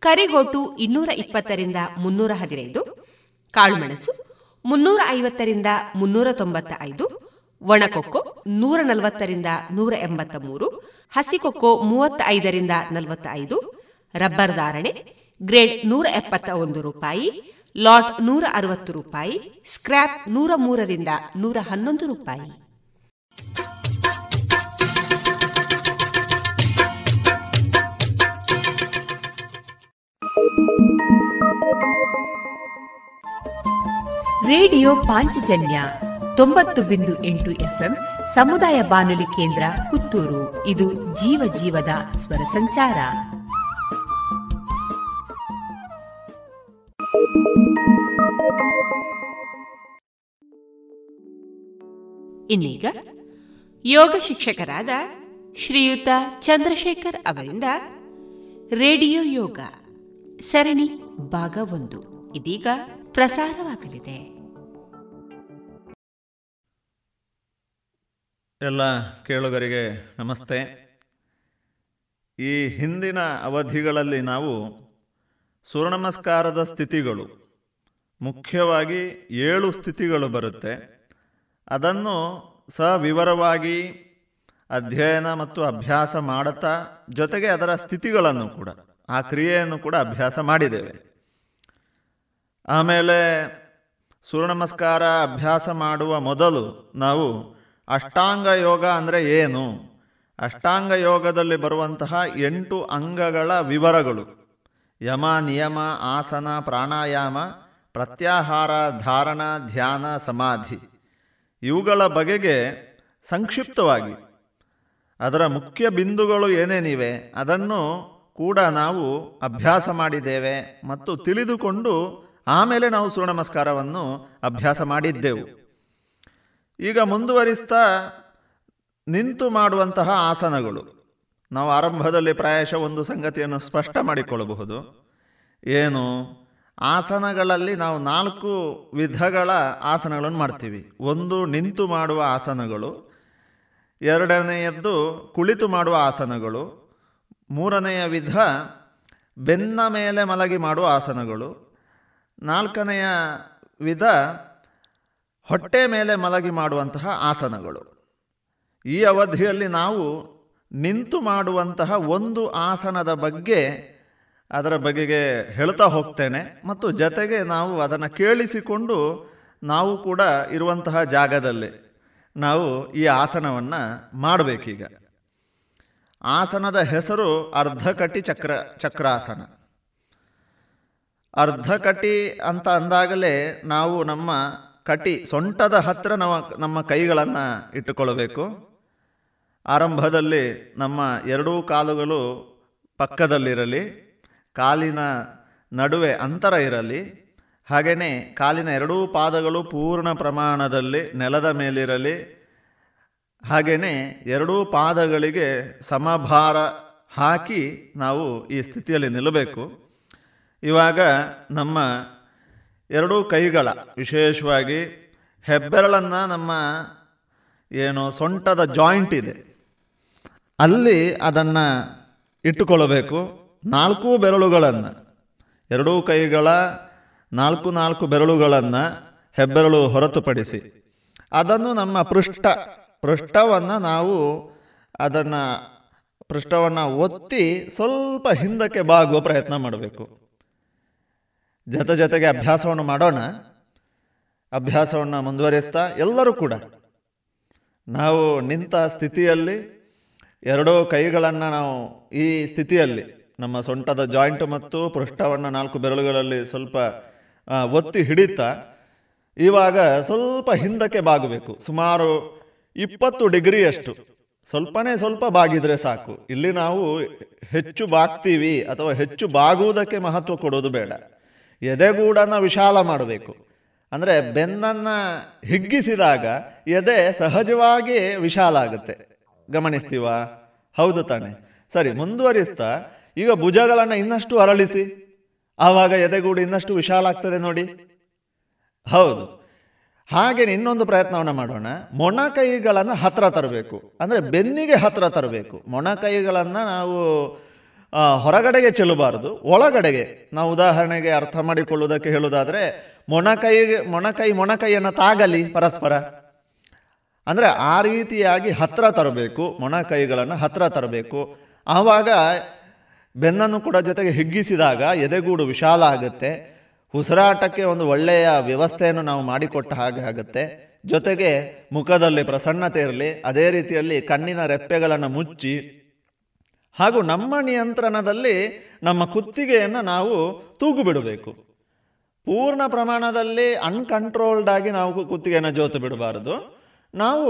ಕರಿಗೋಟು ಇನ್ನೂರ ಇಪ್ಪತ್ತರಿಂದ ಮುನ್ನೂರ ಹದಿನೈದು ಕಾಳುಮೆಣಸು ಮುನ್ನೂರ ಐವತ್ತರಿಂದ ಮುನ್ನೂರ ತೊಂಬತ್ತ ಐದು ಒಣಕೊಕ್ಕೋ ನೂರ ನಲವತ್ತರಿಂದ ನೂರ ಎಂಬತ್ತ ಮೂರು ಹಸಿಕೊಕ್ಕೋ ಮೂವತ್ತ ಐದರಿಂದ ನಲವತ್ತ ಐದು ರಬ್ಬರ್ ಧಾರಣೆ, ಗ್ರೇಡ್ ನೂರ ಎಪ್ಪತ್ತ ಒಂದು ರೂಪಾಯಿ, ಲಾಟ್ ನೂರ ಅರವತ್ತು ರೂಪಾಯಿ, ಸ್ಕ್ರ್ಯಾಪ್ ನೂರ ಮೂರರಿಂದ ನೂರ ಹನ್ನೊಂದು ರೂಪಾಯಿ. ರೇಡಿಯೋ ಪಾಂಚಜನ್ಯ ತೊಂಬತ್ತು ಬಿಂದು ಎಂಟು ಎಫ್ಎಂ ಸಮುದಾಯ ಬಾನುಲಿ ಕೇಂದ್ರ ಪುತ್ತೂರು. ಇದು ಜೀವ ಜೀವದ ಸ್ವರ ಸಂಚಾರ. ಇನ್ನೀಗ ಯೋಗ ಶಿಕ್ಷಕರಾದ ಶ್ರೀಯುತ ಚಂದ್ರಶೇಖರ್ ಅವರಿಂದ ರೇಡಿಯೋ ಯೋಗ ಸರಣಿ ಭಾಗ ಒಂದು. ಇದೀಗ ಪ್ರಸಾರವಾಗಲಿದೆ. ಎಲ್ಲ ಕೇಳುಗರಿಗೆ ನಮಸ್ತೆ. ಈ ಹಿಂದಿನ ಅವಧಿಗಳಲ್ಲಿ ನಾವು ಸೂರ್ಯನಮಸ್ಕಾರದ ಸ್ಥಿತಿಗಳು, ಮುಖ್ಯವಾಗಿ ಏಳು ಸ್ಥಿತಿಗಳು ಬರುತ್ತೆ. ಅದನ್ನು ಸವಿವರವಾಗಿ ಅಧ್ಯಯನ ಮತ್ತು ಅಭ್ಯಾಸ ಮಾಡುತ್ತಾ, ಜೊತೆಗೆ ಅದರ ಸ್ಥಿತಿಗಳನ್ನು ಕೂಡ, ಆ ಕ್ರಿಯೆಯನ್ನು ಕೂಡ ಅಭ್ಯಾಸ ಮಾಡಿದ್ದೇವೆ. ಆಮೇಲೆ ಸೂರ್ಯ ನಮಸ್ಕಾರ ಅಭ್ಯಾಸ ಮಾಡುವ ಮೊದಲು ನಾವು ಅಷ್ಟಾಂಗ ಯೋಗ ಅಂದರೆ ಏನು? ಅಷ್ಟಾಂಗ ಯೋಗದಲ್ಲಿ ಬರುವಂತಹ ಎಂಟು ಅಂಗಗಳ ವಿವರಗಳು. ಯಮ, ನಿಯಮ, ಆಸನ, ಪ್ರಾಣಾಯಾಮ, ಪ್ರತ್ಯಾಹಾರ, ಧಾರಣ, ಧ್ಯಾನ, ಸಮಾಧಿ. ಇವುಗಳ ಬಗೆಗೆ ಸಂಕ್ಷಿಪ್ತವಾಗಿ. ಅದರ ಮುಖ್ಯ ಬಿಂದುಗಳು ಏನೇನಿವೆ? ಅದನ್ನು ಕೂಡ ನಾವು ಅಭ್ಯಾಸ ಮಾಡಿದ್ದೇವೆ ಮತ್ತು ತಿಳಿದುಕೊಂಡು ಆಮೇಲೆ ನಾವು ಸೂರ್ಯ ನಮಸ್ಕಾರವನ್ನು ಅಭ್ಯಾಸ ಮಾಡಿದ್ದೆವು. ಈಗ ಮುಂದುವರಿಸ್ತಾ ನಿಂತು ಮಾಡುವಂತಹ ಆಸನಗಳು. ನಾವು ಆರಂಭದಲ್ಲಿ ಪ್ರಾಯಶಃ ಒಂದು ಸಂಗತಿಯನ್ನು ಸ್ಪಷ್ಟ ಮಾಡಿಕೊಳ್ಳಬಹುದು. ಏನು? ಆಸನಗಳಲ್ಲಿ ನಾವು ನಾಲ್ಕು ವಿಧಗಳ ಆಸನಗಳನ್ನು ಮಾಡ್ತೀವಿ. ಒಂದು ನಿಂತು ಮಾಡುವ ಆಸನಗಳು, ಎರಡನೆಯದ್ದು ಕುಳಿತು ಮಾಡುವ ಆಸನಗಳು, ಮೂರನೆಯ ವಿಧ ಬೆನ್ನ ಮೇಲೆ ಮಲಗಿ ಮಾಡುವ ಆಸನಗಳು, ನಾಲ್ಕನೆಯ ವಿಧ ಹೊಟ್ಟೆ ಮೇಲೆ ಮಲಗಿ ಮಾಡುವಂತಹ ಆಸನಗಳು. ಈ ಅವಧಿಯಲ್ಲಿ ನಾವು ನಿಂತು ಮಾಡುವಂತಹ ಒಂದು ಆಸನದ ಬಗ್ಗೆ ಅದರ ಬಗೆಗೆ ಹೇಳ್ತಾ ಹೋಗ್ತೇನೆ ಮತ್ತು ಜತೆಗೆ ನಾವು ಅದನ್ನು ಕೇಳಿಸಿಕೊಂಡು ನಾವು ಕೂಡ ಇರುವಂತಹ ಜಾಗದಲ್ಲಿ ನಾವು ಈ ಆಸನವನ್ನು ಮಾಡಬೇಕೀಗ. ಆಸನದ ಹೆಸರು ಅರ್ಧಕಟಿ ಚಕ್ರ, ಚಕ್ರಾಸನ. ಅರ್ಧಕಟಿ ಅಂತ ಅಂದಾಗಲೇ ನಾವು ನಮ್ಮ ಕಟಿ ಸೊಂಟದ ಹತ್ತಿರ ನಾವು ನಮ್ಮ ಕೈಗಳನ್ನು ಇಟ್ಟುಕೊಳ್ಳಬೇಕು. ಆರಂಭದಲ್ಲಿ ನಮ್ಮ ಎರಡೂ ಕಾಲುಗಳು ಪಕ್ಕದಲ್ಲಿರಲಿ, ಕಾಲಿನ ನಡುವೆ ಅಂತರ ಇರಲಿ. ಹಾಗೆಯೇ ಕಾಲಿನ ಎರಡೂ ಪಾದಗಳು ಪೂರ್ಣ ಪ್ರಮಾಣದಲ್ಲಿ ನೆಲದ ಮೇಲಿರಲಿ. ಹಾಗೆಯೇ ಎರಡೂ ಪಾದಗಳಿಗೆ ಸಮಭಾರ ಹಾಕಿ ನಾವು ಈ ಸ್ಥಿತಿಯಲ್ಲಿ ನಿಲ್ಲಬೇಕು. ಇವಾಗ ನಮ್ಮ ಎರಡೂ ಕೈಗಳ, ವಿಶೇಷವಾಗಿ ಹೆಬ್ಬೆರಳನ್ನು ನಮ್ಮ ಏನು ಸೊಂಟದ ಜಾಯಿಂಟ್ ಇದೆ. ಅಲ್ಲಿ ಅದನ್ನು ಇಟ್ಟುಕೊಳ್ಳಬೇಕು. ನಾಲ್ಕು ಬೆರಳುಗಳನ್ನು, ಎರಡೂ ಕೈಗಳ ನಾಲ್ಕು ನಾಲ್ಕು ಬೆರಳುಗಳನ್ನು ಹೆಬ್ಬೆರಳು ಹೊರತುಪಡಿಸಿ. ಅದನ್ನು ನಮ್ಮ ಪೃಷ್ಠ, ಪೃಷ್ಠವನ್ನು ನಾವು ಅದನ್ನು ಪೃಷ್ಠವನ್ನು ಒತ್ತಿ ಸ್ವಲ್ಪ ಹಿಂದಕ್ಕೆ ಬಾಗುವ ಪ್ರಯತ್ನ ಮಾಡಬೇಕು. ಜೊತೆ ಜೊತೆಗೆ ಅಭ್ಯಾಸವನ್ನು ಮಾಡೋಣ. ಅಭ್ಯಾಸವನ್ನು ಮುಂದುವರಿಸ್ತಾ ಎಲ್ಲರೂ ಕೂಡ. ನಾವು ನಿಂತ ಸ್ಥಿತಿಯಲ್ಲಿ ಎರಡೂ ಕೈಗಳನ್ನು ನಾವು ಈ ಸ್ಥಿತಿಯಲ್ಲಿ ನಮ್ಮ ಸೊಂಟದ ಜಾಯಿಂಟ್ ಮತ್ತು ಪೃಷ್ಠವನ್ನು ನಾಲ್ಕು ಬೆರಳುಗಳಲ್ಲಿ ಸ್ವಲ್ಪ ಒತ್ತಿ ಹಿಡಿತಾ ಇವಾಗ ಸ್ವಲ್ಪ ಹಿಂದಕ್ಕೆ ಬಾಗಬೇಕು. ಸುಮಾರು ಇಪ್ಪತ್ತು ಡಿಗ್ರಿಯಷ್ಟು. ಸ್ವಲ್ಪನೇ ಸ್ವಲ್ಪ ಬಾಗಿದರೆ ಸಾಕು. ಇಲ್ಲಿ ನಾವು ಹೆಚ್ಚು ಬಾಗ್ತೀವಿ ಅಥವಾ ಹೆಚ್ಚು ಬಾಗುವುದಕ್ಕೆ ಮಹತ್ವ ಕೊಡೋದು ಬೇಡ. ಎದೆಗೂಡನ್ನು ವಿಶಾಲ ಮಾಡಬೇಕು. ಅಂದರೆ ಬೆನ್ನನ್ನು ಹಿಗ್ಗಿಸಿದಾಗ ಎದೆ ಸಹಜವಾಗಿ ವಿಶಾಲ ಆಗುತ್ತೆ. ಗಮನಿಸ್ತೀವ? ಹೌದು ತಾನೆ. ಸರಿ, ಮುಂದುವರಿಸ್ತಾ, ಈಗ ಭುಜಗಳನ್ನು ಇನ್ನಷ್ಟು ಅರಳಿಸಿ. ಆವಾಗ ಎದೆಗೂಡು ಇನ್ನಷ್ಟು ವಿಶಾಲ ಆಗ್ತದೆ ನೋಡಿ. ಹೌದು. ಹಾಗೆ ಇನ್ನೊಂದು ಪ್ರಯತ್ನವನ್ನು ಮಾಡೋಣ. ಮೊಣಕೈಗಳನ್ನು ಹತ್ರ ತರಬೇಕು. ಅಂದರೆ ಬೆನ್ನಿಗೆ ಹತ್ರ ತರಬೇಕು. ಮೊಣಕೈಗಳನ್ನು ನಾವು ಹೊರಗಡೆಗೆ ಚೆಲ್ಲಬಾರದು. ಒಳಗಡೆಗೆ. ನಾವು ಉದಾಹರಣೆಗೆ ಅರ್ಥ ಮಾಡಿಕೊಳ್ಳುವುದಕ್ಕೆ ಹೇಳುವುದಾದರೆ, ಮೊಣಕೈ ಮೊಣಕೈ, ಮೊಣಕೈಯನ್ನು ತಾಗಲಿ ಪರಸ್ಪರ. ಅಂದರೆ ಆ ರೀತಿಯಾಗಿ ಹತ್ರ ತರಬೇಕು, ಮೊಣಕೈಗಳನ್ನು ಹತ್ರ ತರಬೇಕು. ಆವಾಗ ಬೆನ್ನನ್ನು ಕೂಡ ಜೊತೆಗೆ ಹಿಗ್ಗಿಸಿದಾಗ ಎದೆಗೂಡು ವಿಶಾಲ ಆಗುತ್ತೆ. ಉಸಿರಾಟಕ್ಕೆ ಒಂದು ಒಳ್ಳೆಯ ವ್ಯವಸ್ಥೆಯನ್ನು ನಾವು ಮಾಡಿಕೊಟ್ಟ ಹಾಗೆ ಆಗುತ್ತೆ. ಜೊತೆಗೆ ಮುಖದಲ್ಲಿ ಪ್ರಸನ್ನತೆ ಇರಲಿ, ಅದೇ ರೀತಿಯಲ್ಲಿ ಕಣ್ಣಿನ ರೆಪ್ಪೆಗಳನ್ನು ಮುಚ್ಚಿ ಹಾಗೂ ನಮ್ಮ ನಿಯಂತ್ರಣದಲ್ಲಿ ನಮ್ಮ ಕುತ್ತಿಗೆಯನ್ನು ನಾವು ತೂಗು ಬಿಡಬೇಕು ಪೂರ್ಣ ಪ್ರಮಾಣದಲ್ಲಿ ಅನ್ಕಂಟ್ರೋಲ್ಡ್ ಆಗಿ ನಾವು ಕುತ್ತಿಗೆಯನ್ನು ಜೋತು ಬಿಡಬಾರದು. ನಾವು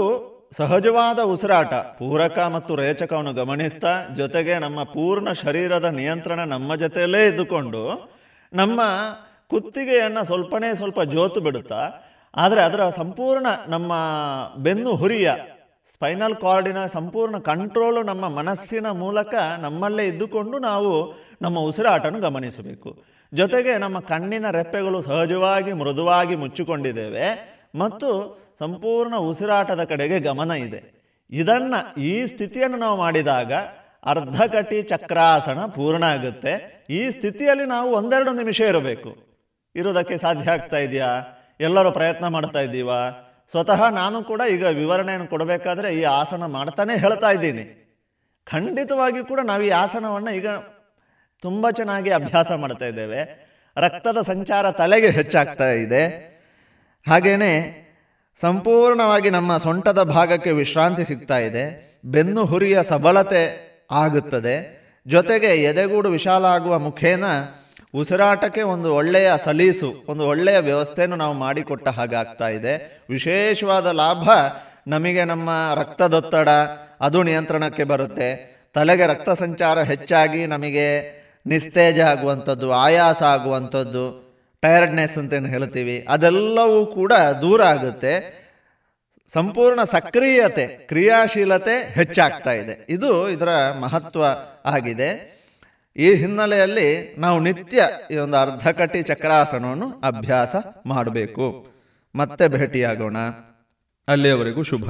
ಸಹಜವಾದ ಉಸಿರಾಟ, ಪೂರಕ ಮತ್ತು ರೇಚಕವನ್ನು ಗಮನಿಸ್ತಾ ಜೊತೆಗೆ ನಮ್ಮ ಪೂರ್ಣ ಶರೀರದ ನಿಯಂತ್ರಣ ನಮ್ಮ ಜೊತೆಯಲ್ಲೇ ಇದ್ದುಕೊಂಡು ನಮ್ಮ ಕುತ್ತಿಗೆಯನ್ನು ಸ್ವಲ್ಪನೇ ಸ್ವಲ್ಪ ಜೋತು ಬಿಡುತ್ತಾ, ಆದರೆ ಅದರ ಸಂಪೂರ್ಣ ನಮ್ಮ ಬೆನ್ನು ಹುರಿಯ ಸ್ಪೈನಲ್ ಕಾರ್ಡಿನ ಸಂಪೂರ್ಣ ಕಂಟ್ರೋಲು ನಮ್ಮ ಮನಸ್ಸಿನ ಮೂಲಕ ನಮ್ಮಲ್ಲೇ ಇದ್ದುಕೊಂಡು ನಾವು ನಮ್ಮ ಉಸಿರಾಟನ್ನು ಗಮನಿಸಬೇಕು. ಜೊತೆಗೆ ನಮ್ಮ ಕಣ್ಣಿನ ರೆಪ್ಪೆಗಳು ಸಹಜವಾಗಿ ಮೃದುವಾಗಿ ಮುಚ್ಚಿಕೊಂಡಿದ್ದೇವೆ ಮತ್ತು ಸಂಪೂರ್ಣ ಉಸಿರಾಟದ ಕಡೆಗೆ ಗಮನ ಇದೆ. ಇದನ್ನು ಈ ಸ್ಥಿತಿಯನ್ನು ನಾವು ಮಾಡಿದಾಗ ಅರ್ಧಕಟಿ ಚಕ್ರಾಸನ ಪೂರ್ಣ ಆಗುತ್ತೆ. ಈ ಸ್ಥಿತಿಯಲ್ಲಿ ನಾವು ಒಂದೆರಡು ನಿಮಿಷ ಇರಬೇಕು. ಇರೋದಕ್ಕೆ ಸಾಧ್ಯ ಆಗ್ತಾ ಇದೆಯಾ? ಎಲ್ಲರೂ ಪ್ರಯತ್ನ ಮಾಡ್ತಾ ಇದ್ದೀವಾ? ಸ್ವತಃ ನಾನು ಕೂಡ ಈಗ ವಿವರಣೆಯನ್ನು ಕೊಡಬೇಕಾದ್ರೆ ಈ ಆಸನ ಮಾಡ್ತಾನೆ ಹೇಳ್ತಾ ಇದ್ದೀನಿ. ಖಂಡಿತವಾಗಿ ಕೂಡ ನಾವು ಈ ಆಸನವನ್ನು ಈಗ ತುಂಬ ಚೆನ್ನಾಗಿ ಅಭ್ಯಾಸ ಮಾಡ್ತಾ ಇದ್ದೇವೆ. ರಕ್ತದ ಸಂಚಾರ ತಲೆಗೆ ಹೆಚ್ಚಾಗ್ತಾ ಇದೆ. ಹಾಗೆಯೇ ಸಂಪೂರ್ಣವಾಗಿ ನಮ್ಮ ಸೊಂಟದ ಭಾಗಕ್ಕೆ ವಿಶ್ರಾಂತಿ ಸಿಗ್ತಾ ಇದೆ. ಬೆನ್ನು ಹುರಿಯ ಸಬಲತೆ ಆಗುತ್ತದೆ. ಜೊತೆಗೆ ಎದೆಗೂಡು ವಿಶಾಲ ಆಗುವ ಮುಖೇನ ಉಸಿರಾಟಕ್ಕೆ ಒಂದು ಒಳ್ಳೆಯ ಸಲೀಸು, ಒಂದು ಒಳ್ಳೆಯ ವ್ಯವಸ್ಥೆಯನ್ನು ನಾವು ಮಾಡಿಕೊಟ್ಟ ಹಾಗಾಗ್ತಾ ಇದೆ. ವಿಶೇಷವಾದ ಲಾಭ ನಮಗೆ ನಮ್ಮ ರಕ್ತದೊತ್ತಡ, ಅದು ನಿಯಂತ್ರಣಕ್ಕೆ ಬರುತ್ತೆ. ತಲೆಗೆ ರಕ್ತ ಸಂಚಾರ ಹೆಚ್ಚಾಗಿ ನಮಗೆ ನಿಸ್ತೇಜ ಆಗುವಂಥದ್ದು, ಆಯಾಸ ಆಗುವಂಥದ್ದು ಟೈರ್ಡ್ನೆಸ್ ಅಂತ ಹೇಳ್ತೀವಿ. ಅದೆಲ್ಲವೂ ಕೂಡ ದೂರ ಆಗುತ್ತೆ. ಸಂಪೂರ್ಣ ಸಕ್ರಿಯತೆ, ಕ್ರಿಯಾಶೀಲತೆ ಹೆಚ್ಚಾಗ್ತಾ ಇದೆ. ಇದು ಇದರ ಮಹತ್ವ ಆಗಿದೆ. ಈ ಹಿನ್ನೆಲೆಯಲ್ಲಿ ನಾವು ನಿತ್ಯ ಈ ಒಂದು ಅರ್ಧಕಟಿ ಚಕ್ರಾಸನವನ್ನು ಅಭ್ಯಾಸ ಮಾಡಬೇಕು. ಮತ್ತೆ ಭೇಟಿಯಾಗೋಣ. ಅಲ್ಲಿಯವರೆಗೂ ಶುಭ.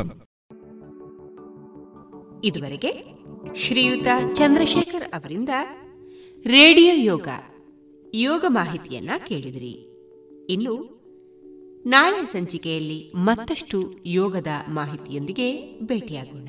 ಇದುವರೆಗೆ ಶ್ರೀಯುತ ಚಂದ್ರಶೇಖರ್ ಅವರಿಂದ ರೇಡಿಯೋ ಯೋಗ ಯೋಗ ಮಾಹಿತಿಯನ್ನ ಕೇಳಿದಿರಿ. ಇನ್ನು ನಾಳೆ ಸಂಚಿಕೆಯಲ್ಲಿ ಮತ್ತಷ್ಟು ಯೋಗದ ಮಾಹಿತಿಯೊಂದಿಗೆ ಭೇಟಿಯಾಗೋಣ.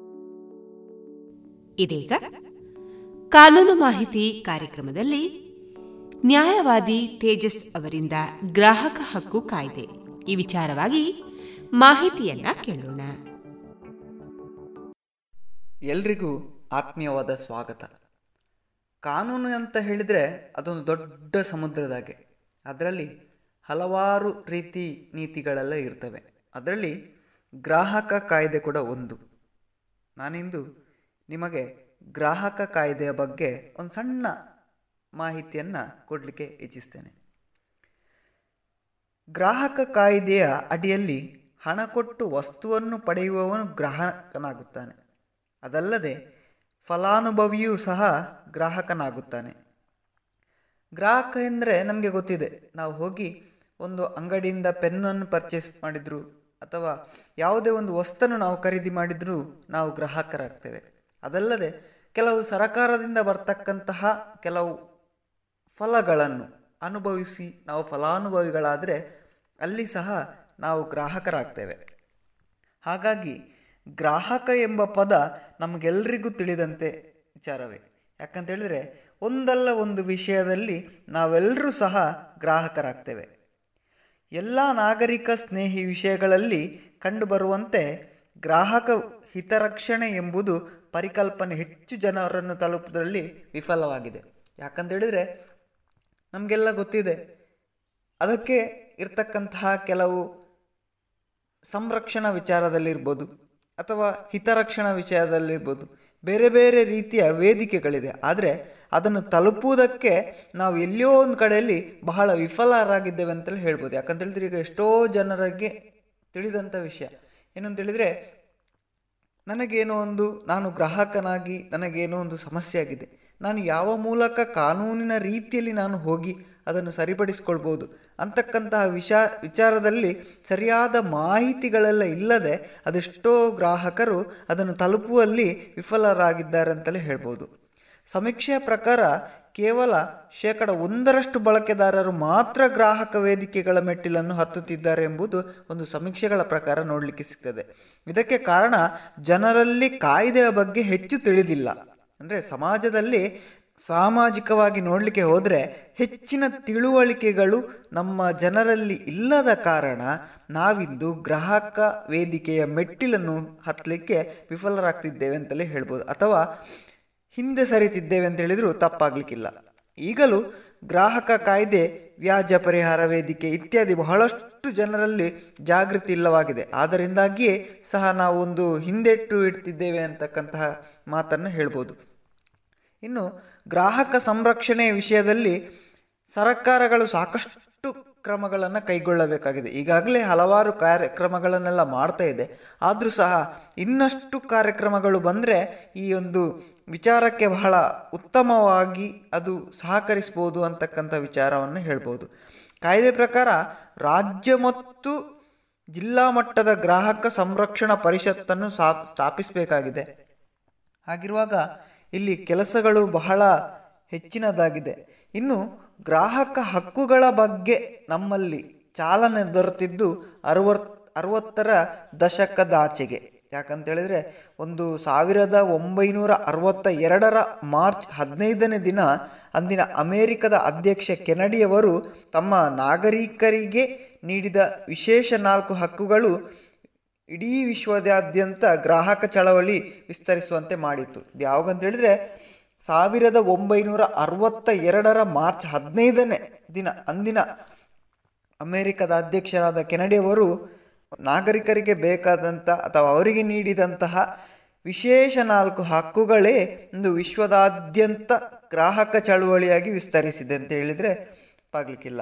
ಇದೀಗ ಕಾನೂನು ಮಾಹಿತಿ ಕಾರ್ಯಕ್ರಮದಲ್ಲಿ ನ್ಯಾಯವಾದಿ ತೇಜಸ್ ಅವರಿಂದ ಗ್ರಾಹಕ ಹಕ್ಕು ಕಾಯ್ದೆ. ಈ ವಿಚಾರವಾಗಿ ಮಾಹಿತಿಯನ್ನ ಕೇಳೋಣ. ಎಲ್ರಿಗೂ ಆತ್ಮೀಯವಾದ ಸ್ವಾಗತ. ಕಾನೂನು ಅಂತ ಹೇಳಿದರೆ ಅದೊಂದು ದೊಡ್ಡ ಸಮುದ್ರದಾಗೆ ಅದರಲ್ಲಿ ಹಲವಾರು ರೀತಿ ನೀತಿಗಳೆಲ್ಲ ಇರ್ತವೆ. ಅದರಲ್ಲಿ ಗ್ರಾಹಕ ಕಾಯ್ದೆ ಕೂಡ ಒಂದು. ನಾನಿಂದು ನಿಮಗೆ ಗ್ರಾಹಕ ಕಾಯ್ದೆಯ ಬಗ್ಗೆ ಒಂದು ಸಣ್ಣ ಮಾಹಿತಿಯನ್ನು ಕೊಡಲಿಕ್ಕೆ ಇಚ್ಛಿಸ್ತೇನೆ. ಗ್ರಾಹಕ ಕಾಯ್ದೆಯ ಅಡಿಯಲ್ಲಿ ಹಣ ಕೊಟ್ಟು ವಸ್ತುವನ್ನು ಪಡೆಯುವವನು ಗ್ರಾಹಕನಾಗುತ್ತಾನೆ. ಅದಲ್ಲದೆ ಫಲಾನುಭವಿಯೂ ಸಹ ಗ್ರಾಹಕನಾಗುತ್ತಾನೆ. ಗ್ರಾಹಕ ಎಂದರೆ ನಮಗೆ ಗೊತ್ತಿದೆ. ನಾವು ಹೋಗಿ ಒಂದು ಅಂಗಡಿಯಿಂದ ಪೆನ್ನನ್ನು ಪರ್ಚೇಸ್ ಮಾಡಿದ್ರು ಅಥವಾ ಯಾವುದೇ ಒಂದು ವಸ್ತನ್ನು ನಾವು ಖರೀದಿ ಮಾಡಿದರೂ ನಾವು ಗ್ರಾಹಕರಾಗ್ತೇವೆ. ಅದಲ್ಲದೆ ಕೆಲವು ಸರಕಾರದಿಂದ ಬರ್ತಕ್ಕಂತಹ ಕೆಲವು ಫಲಗಳನ್ನು ಅನುಭವಿಸಿ, ನಾವು ಫಲಾನುಭವಿಗಳಾದರೆ ಅಲ್ಲಿ ಸಹ ನಾವು ಗ್ರಾಹಕರಾಗ್ತೇವೆ. ಹಾಗಾಗಿ ಗ್ರಾಹಕ ಎಂಬ ಪದ ನಮಗೆಲ್ಲರಿಗೂ ತಿಳಿದಂತೆ ವಿಚಾರವೇ. ಯಾಕಂತೇಳಿದರೆ ಒಂದಲ್ಲ ಒಂದು ವಿಷಯದಲ್ಲಿ ನಾವೆಲ್ಲರೂ ಸಹ ಗ್ರಾಹಕರಾಗ್ತೇವೆ. ಎಲ್ಲ ನಾಗರಿಕ ಸ್ನೇಹಿ ವಿಷಯಗಳಲ್ಲಿ ಕಂಡುಬರುವಂತೆ ಗ್ರಾಹಕ ಹಿತರಕ್ಷಣೆ ಎಂಬುದು ಪರಿಕಲ್ಪನೆ ಹೆಚ್ಚು ಜನರನ್ನು ತಲುಪುವುದರಲ್ಲಿ ವಿಫಲವಾಗಿದೆ. ಯಾಕಂತ ಹೇಳಿದರೆ, ನಮಗೆಲ್ಲ ಗೊತ್ತಿದೆ, ಅದಕ್ಕೆ ಇರ್ತಕ್ಕಂತಹ ಕೆಲವು ಸಂರಕ್ಷಣಾ ವಿಚಾರದಲ್ಲಿರ್ಬೋದು ಅಥವಾ ಹಿತರಕ್ಷಣಾ ವಿಚಾರದಲ್ಲಿರ್ಬೋದು. ಬೇರೆ ಬೇರೆ ರೀತಿಯ ವೇದಿಕೆಗಳಿದೆ. ಆದರೆ ಅದನ್ನು ತಲುಪುವುದಕ್ಕೆ ನಾವು ಎಲ್ಲಿಯೋ ಒಂದು ಕಡೆಯಲ್ಲಿ ಬಹಳ ವಿಫಲರಾಗಿದ್ದೇವೆ ಅಂತೇಳಿ ಹೇಳ್ಬೋದು. ಯಾಕಂತ ಹೇಳಿದ್ರೆ ಈಗ ಎಷ್ಟೋ ಜನರಿಗೆ ತಿಳಿದಂಥ ವಿಷಯ. ಏನಂತ ಹೇಳಿದರೆ ನನಗೇನೋ ಒಂದು, ನಾನು ಗ್ರಾಹಕನಾಗಿ ನನಗೇನೋ ಒಂದು ಸಮಸ್ಯೆ ಆಗಿದೆ ನಾನು ಯಾವ ಮೂಲಕ ಕಾನೂನಿನ ರೀತಿಯಲ್ಲಿ ನಾನು ಹೋಗಿ ಅದನ್ನು ಸರಿಪಡಿಸ್ಕೊಳ್ಬೋದು? ಅಂತಕ್ಕಂತಹ ವಿಷ, ವಿಚಾರದಲ್ಲಿ ಸರಿಯಾದ ಮಾಹಿತಿಗಳೆಲ್ಲ ಇಲ್ಲದೆ ಅದೆಷ್ಟೋ ಗ್ರಾಹಕರು ಅದನ್ನು ತಲುಪುವಲ್ಲಿ ವಿಫಲರಾಗಿದ್ದಾರೆ ಅಂತಲೇ ಹೇಳ್ಬೋದು. ಸಮೀಕ್ಷೆಯ ಪ್ರಕಾರ ಕೇವಲ ಶೇಕಡ ಒಂದರಷ್ಟು ಬಳಕೆದಾರರು ಮಾತ್ರ ಗ್ರಾಹಕ ವೇದಿಕೆಗಳ ಮೆಟ್ಟಿಲನ್ನು ಹತ್ತುತ್ತಿದ್ದಾರೆ ಎಂಬುದು ಒಂದು ಸಮೀಕ್ಷೆಗಳ ಪ್ರಕಾರ ನೋಡಲಿಕ್ಕೆ ಸಿಗ್ತದೆ. ಇದಕ್ಕೆ ಕಾರಣ ಜನರಲ್ಲಿ ಕಾಯ್ದೆಯ ಬಗ್ಗೆ ಹೆಚ್ಚು ತಿಳಿದಿಲ್ಲ. ಅಂದರೆ ಸಮಾಜದಲ್ಲಿ ಸಾಮಾಜಿಕವಾಗಿ ನೋಡಲಿಕ್ಕೆ ಹೋದರೆ ಹೆಚ್ಚಿನ ತಿಳುವಳಿಕೆಗಳು ನಮ್ಮ ಜನರಲ್ಲಿ ಇಲ್ಲದ ಕಾರಣ ನಾವಿಂದು ಗ್ರಾಹಕ ವೇದಿಕೆಯ ಮೆಟ್ಟಿಲನ್ನು ಹತ್ತಲಿಕ್ಕೆ ವಿಫಲರಾಗ್ತಿದ್ದೇವೆ ಅಂತಲೇ ಹೇಳ್ಬೋದು. ಅಥವಾ ಹಿಂದೆ ಸರಿತಿದ್ದೇವೆ ಅಂತ ಹೇಳಿದರೂ ತಪ್ಪಾಗ್ಲಿಕ್ಕಿಲ್ಲ. ಈಗಲೂ ಗ್ರಾಹಕ ಕಾಯ್ದೆ, ವ್ಯಾಜ್ಯ ಪರಿಹಾರ ವೇದಿಕೆ ಇತ್ಯಾದಿ ಬಹಳಷ್ಟು ಜನರಲ್ಲಿ ಜಾಗೃತಿ ಇಲ್ಲವಾಗಿದೆ. ಆದ್ದರಿಂದಾಗಿಯೇ ಸಹ ನಾವು ಒಂದು ಹಿಂದೆಟ್ಟು ಇಡ್ತಿದ್ದೇವೆ ಅಂತಕ್ಕಂತಹ ಮಾತನ್ನು ಹೇಳ್ಬೋದು. ಇನ್ನು ಗ್ರಾಹಕ ಸಂರಕ್ಷಣೆ ವಿಷಯದಲ್ಲಿ ಸರ್ಕಾರಗಳು ಸಾಕಷ್ಟು ಕ್ರಮಗಳನ್ನು ಕೈಗೊಳ್ಳಬೇಕಾಗಿದೆ. ಈಗಾಗಲೇ ಹಲವಾರು ಕಾರ್ಯಕ್ರಮಗಳನ್ನೆಲ್ಲ ಮಾಡ್ತಾ ಇದೆ. ಆದರೂ ಸಹ ಇನ್ನಷ್ಟು ಕಾರ್ಯಕ್ರಮಗಳು ಬಂದರೆ ಈ ಒಂದು ವಿಚಾರಕ್ಕೆ ಬಹಳ ಉತ್ತಮವಾಗಿ ಅದು ಸಹಕರಿಸ್ಬೋದು ಅಂತಕ್ಕಂಥ ವಿಚಾರವನ್ನು ಹೇಳ್ಬೋದು. ಕಾಯ್ದೆ ಪ್ರಕಾರ ರಾಜ್ಯ ಮತ್ತು ಜಿಲ್ಲಾ ಮಟ್ಟದ ಗ್ರಾಹಕ ಸಂರಕ್ಷಣಾ ಪರಿಷತ್ತನ್ನು ಸ್ಥಾಪಿಸಬೇಕಾಗಿದೆ. ಹಾಗಿರುವಾಗ ಇಲ್ಲಿ ಕೆಲಸಗಳು ಬಹಳ ಹೆಚ್ಚಿನದಾಗಿದೆ. ಇನ್ನು ಗ್ರಾಹಕ ಹಕ್ಕುಗಳ ಬಗ್ಗೆ ನಮ್ಮಲ್ಲಿ ಚಾಲನೆ ದೊರೆತಿದ್ದು ಅರವತ್ ಅರವತ್ತರ ದಶಕದಾಚೆಗೆ ಯಾಕಂತ ಹೇಳಿದ್ರೆ ಒಂದು ಸಾವಿರದ ಒಂಬೈನೂರ ಅರವತ್ತ ಎರಡರ ಮಾರ್ಚ್ ಹದಿನೈದನೇ ದಿನ ಅಂದಿನ ಅಮೇರಿಕದ ಅಧ್ಯಕ್ಷ ಕೆನಡಿಯವರು ತಮ್ಮ ನಾಗರಿಕರಿಗೆ ನೀಡಿದ ವಿಶೇಷ ನಾಲ್ಕು ಹಕ್ಕುಗಳು ಇಡೀ ವಿಶ್ವದಾದ್ಯಂತ ಗ್ರಾಹಕ ಚಳವಳಿ ವಿಸ್ತರಿಸುವಂತೆ ಮಾಡಿತ್ತು. ಇದು ಯಾವಾಗಂತ ಹೇಳಿದ್ರೆ ಸಾವಿರದ ಒಂಬೈನೂರ ಅರವತ್ತ ಎರಡರ ಮಾರ್ಚ್ ಹದಿನೈದನೇ ದಿನ ಅಂದಿನ ಅಮೇರಿಕದ ಅಧ್ಯಕ್ಷರಾದ ಕೆನಡಿಯವರು ನಾಗರಿಕರಿಗೆ ಬೇಕಾದಂಥ ಅಥವಾ ಅವರಿಗೆ ನೀಡಿದಂತಹ ವಿಶೇಷ ನಾಲ್ಕು ಹಕ್ಕುಗಳೇ ಒಂದು ವಿಶ್ವದಾದ್ಯಂತ ಗ್ರಾಹಕ ಚಳುವಳಿಯಾಗಿ ವಿಸ್ತರಿಸಿದೆ ಅಂತ ಹೇಳಿದರೆ ಆಗಲಿಕ್ಕಿಲ್ಲ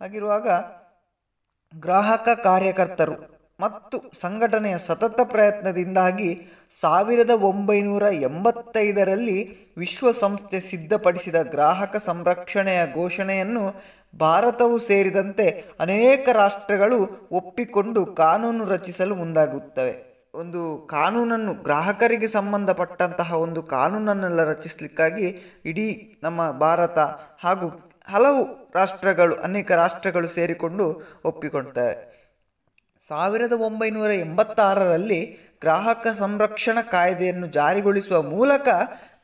ಹಾಗಿರುವಾಗ ಗ್ರಾಹಕ ಕಾರ್ಯಕರ್ತರು ಮತ್ತು ಸಂಘಟನೆಯ ಸತತ ಪ್ರಯತ್ನದಿಂದಾಗಿ ಸಾವಿರದ ಒಂಬೈನೂರ ಎಂಬತ್ತೈದರಲ್ಲಿ ವಿಶ್ವಸಂಸ್ಥೆ ಸಿದ್ಧಪಡಿಸಿದ ಗ್ರಾಹಕ ಸಂರಕ್ಷಣೆಯ ಘೋಷಣೆಯನ್ನು ಭಾರತವು ಸೇರಿದಂತೆ ಅನೇಕ ರಾಷ್ಟ್ರಗಳು ಒಪ್ಪಿಕೊಂಡು ಕಾನೂನು ರಚಿಸಲು ಮುಂದಾಗುತ್ತವೆ. ಒಂದು ಕಾನೂನನ್ನು ಗ್ರಾಹಕರಿಗೆ ಸಂಬಂಧಪಟ್ಟಂತಹ ಒಂದು ಕಾನೂನನ್ನೆಲ್ಲ ರಚಿಸಲಿಕ್ಕಾಗಿ ಇಡೀ ನಮ್ಮ ಭಾರತ ಹಾಗೂ ಹಲವು ರಾಷ್ಟ್ರಗಳು, ಅನೇಕ ರಾಷ್ಟ್ರಗಳು ಸೇರಿಕೊಂಡು ಒಪ್ಪಿಕೊಳ್ತವೆ. ಸಾವಿರದ ಒಂಬೈನೂರ ಎಂಬತ್ತಾರರಲ್ಲಿ ಗ್ರಾಹಕ ಸಂರಕ್ಷಣಾ ಕಾಯ್ದೆಯನ್ನು ಜಾರಿಗೊಳಿಸುವ ಮೂಲಕ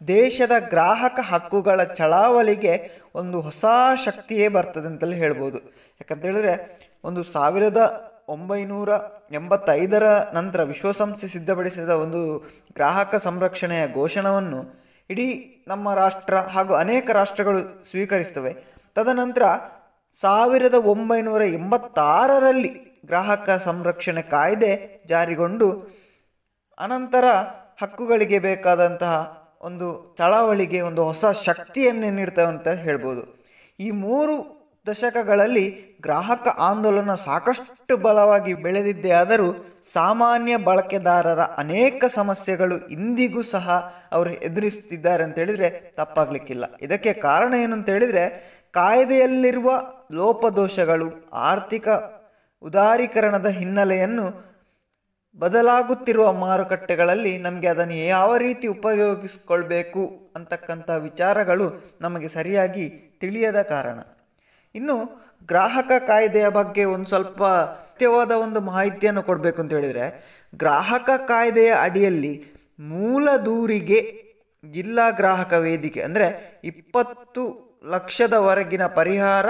ದೇಶದ ಗ್ರಾಹಕ ಹಕ್ಕುಗಳ ಚಳವಳಿಗೆ ಒಂದು ಹೊಸ ಶಕ್ತಿಯೇ ಬರ್ತದೆ ಅಂತಲೇ ಹೇಳ್ಬೋದು. ಯಾಕಂತ ಹೇಳಿದ್ರೆ ಒಂದು ಸಾವಿರದ ಒಂಬೈನೂರ ಎಂಬತ್ತೈದರ ನಂತರ ವಿಶ್ವಸಂಸ್ಥೆ ಸಿದ್ಧಪಡಿಸಿದ ಒಂದು ಗ್ರಾಹಕ ಸಂರಕ್ಷಣೆಯ ಘೋಷಣವನ್ನು ಇಡೀ ನಮ್ಮ ರಾಷ್ಟ್ರ ಹಾಗೂ ಅನೇಕ ರಾಷ್ಟ್ರಗಳು ಸ್ವೀಕರಿಸ್ತವೆ. ತದನಂತರ ಸಾವಿರದ ಒಂಬೈನೂರ ಎಂಬತ್ತಾರರಲ್ಲಿ ಗ್ರಾಹಕ ಸಂರಕ್ಷಣೆ ಕಾಯ್ದೆ ಜಾರಿಗೊಂಡು ಅನಂತರ ಹಕ್ಕುಗಳಿಗೆ ಬೇಕಾದಂತಹ ಒಂದು ಚಳವಳಿಗೆ ಒಂದು ಹೊಸ ಶಕ್ತಿಯನ್ನು ನೀಡ್ತವೆ ಅಂತ ಹೇಳ್ಬೋದು. ಈ ಮೂರು ದಶಕಗಳಲ್ಲಿ ಗ್ರಾಹಕ ಆಂದೋಲನ ಸಾಕಷ್ಟು ಬಲವಾಗಿ ಬೆಳೆದಿದ್ದೇ ಆದರೂ ಸಾಮಾನ್ಯ ಬಳಕೆದಾರರ ಅನೇಕ ಸಮಸ್ಯೆಗಳು ಇಂದಿಗೂ ಸಹ ಅವರು ಎದುರಿಸುತ್ತಿದ್ದಾರೆ ಅಂತ ಹೇಳಿದರೆ ತಪ್ಪಾಗ್ಲಿಕ್ಕಿಲ್ಲ. ಇದಕ್ಕೆ ಕಾರಣ ಏನು ಅಂತ ಹೇಳಿದರೆ ಕಾಯ್ದೆಯಲ್ಲಿರುವ ಲೋಪದೋಷಗಳು, ಆರ್ಥಿಕ ಉದಾರೀಕರಣದ ಹಿನ್ನೆಲೆಯನ್ನು ಬದಲಾಗುತ್ತಿರುವ ಮಾರುಕಟ್ಟೆಗಳಲ್ಲಿ ನಮಗೆ ಅದನ್ನು ಯಾವ ರೀತಿ ಉಪಯೋಗಿಸಿಕೊಳ್ಬೇಕು ಅಂತಕ್ಕಂಥ ವಿಚಾರಗಳು ನಮಗೆ ಸರಿಯಾಗಿ ತಿಳಿಯದ ಕಾರಣ. ಇನ್ನು ಗ್ರಾಹಕ ಕಾಯ್ದೆಯ ಬಗ್ಗೆ ಒಂದು ಸ್ವಲ್ಪ ಸತ್ಯವಾದ ಒಂದು ಮಾಹಿತಿಯನ್ನು ಕೊಡಬೇಕು ಅಂತ ಹೇಳಿದರೆ, ಗ್ರಾಹಕ ಕಾಯ್ದೆಯ ಅಡಿಯಲ್ಲಿ ಮೂಲ ದೂರಿಗೆ ಜಿಲ್ಲಾ ಗ್ರಾಹಕ ವೇದಿಕೆ ಅಂದರೆ ಇಪ್ಪತ್ತು ಲಕ್ಷದವರೆಗಿನ ಪರಿಹಾರ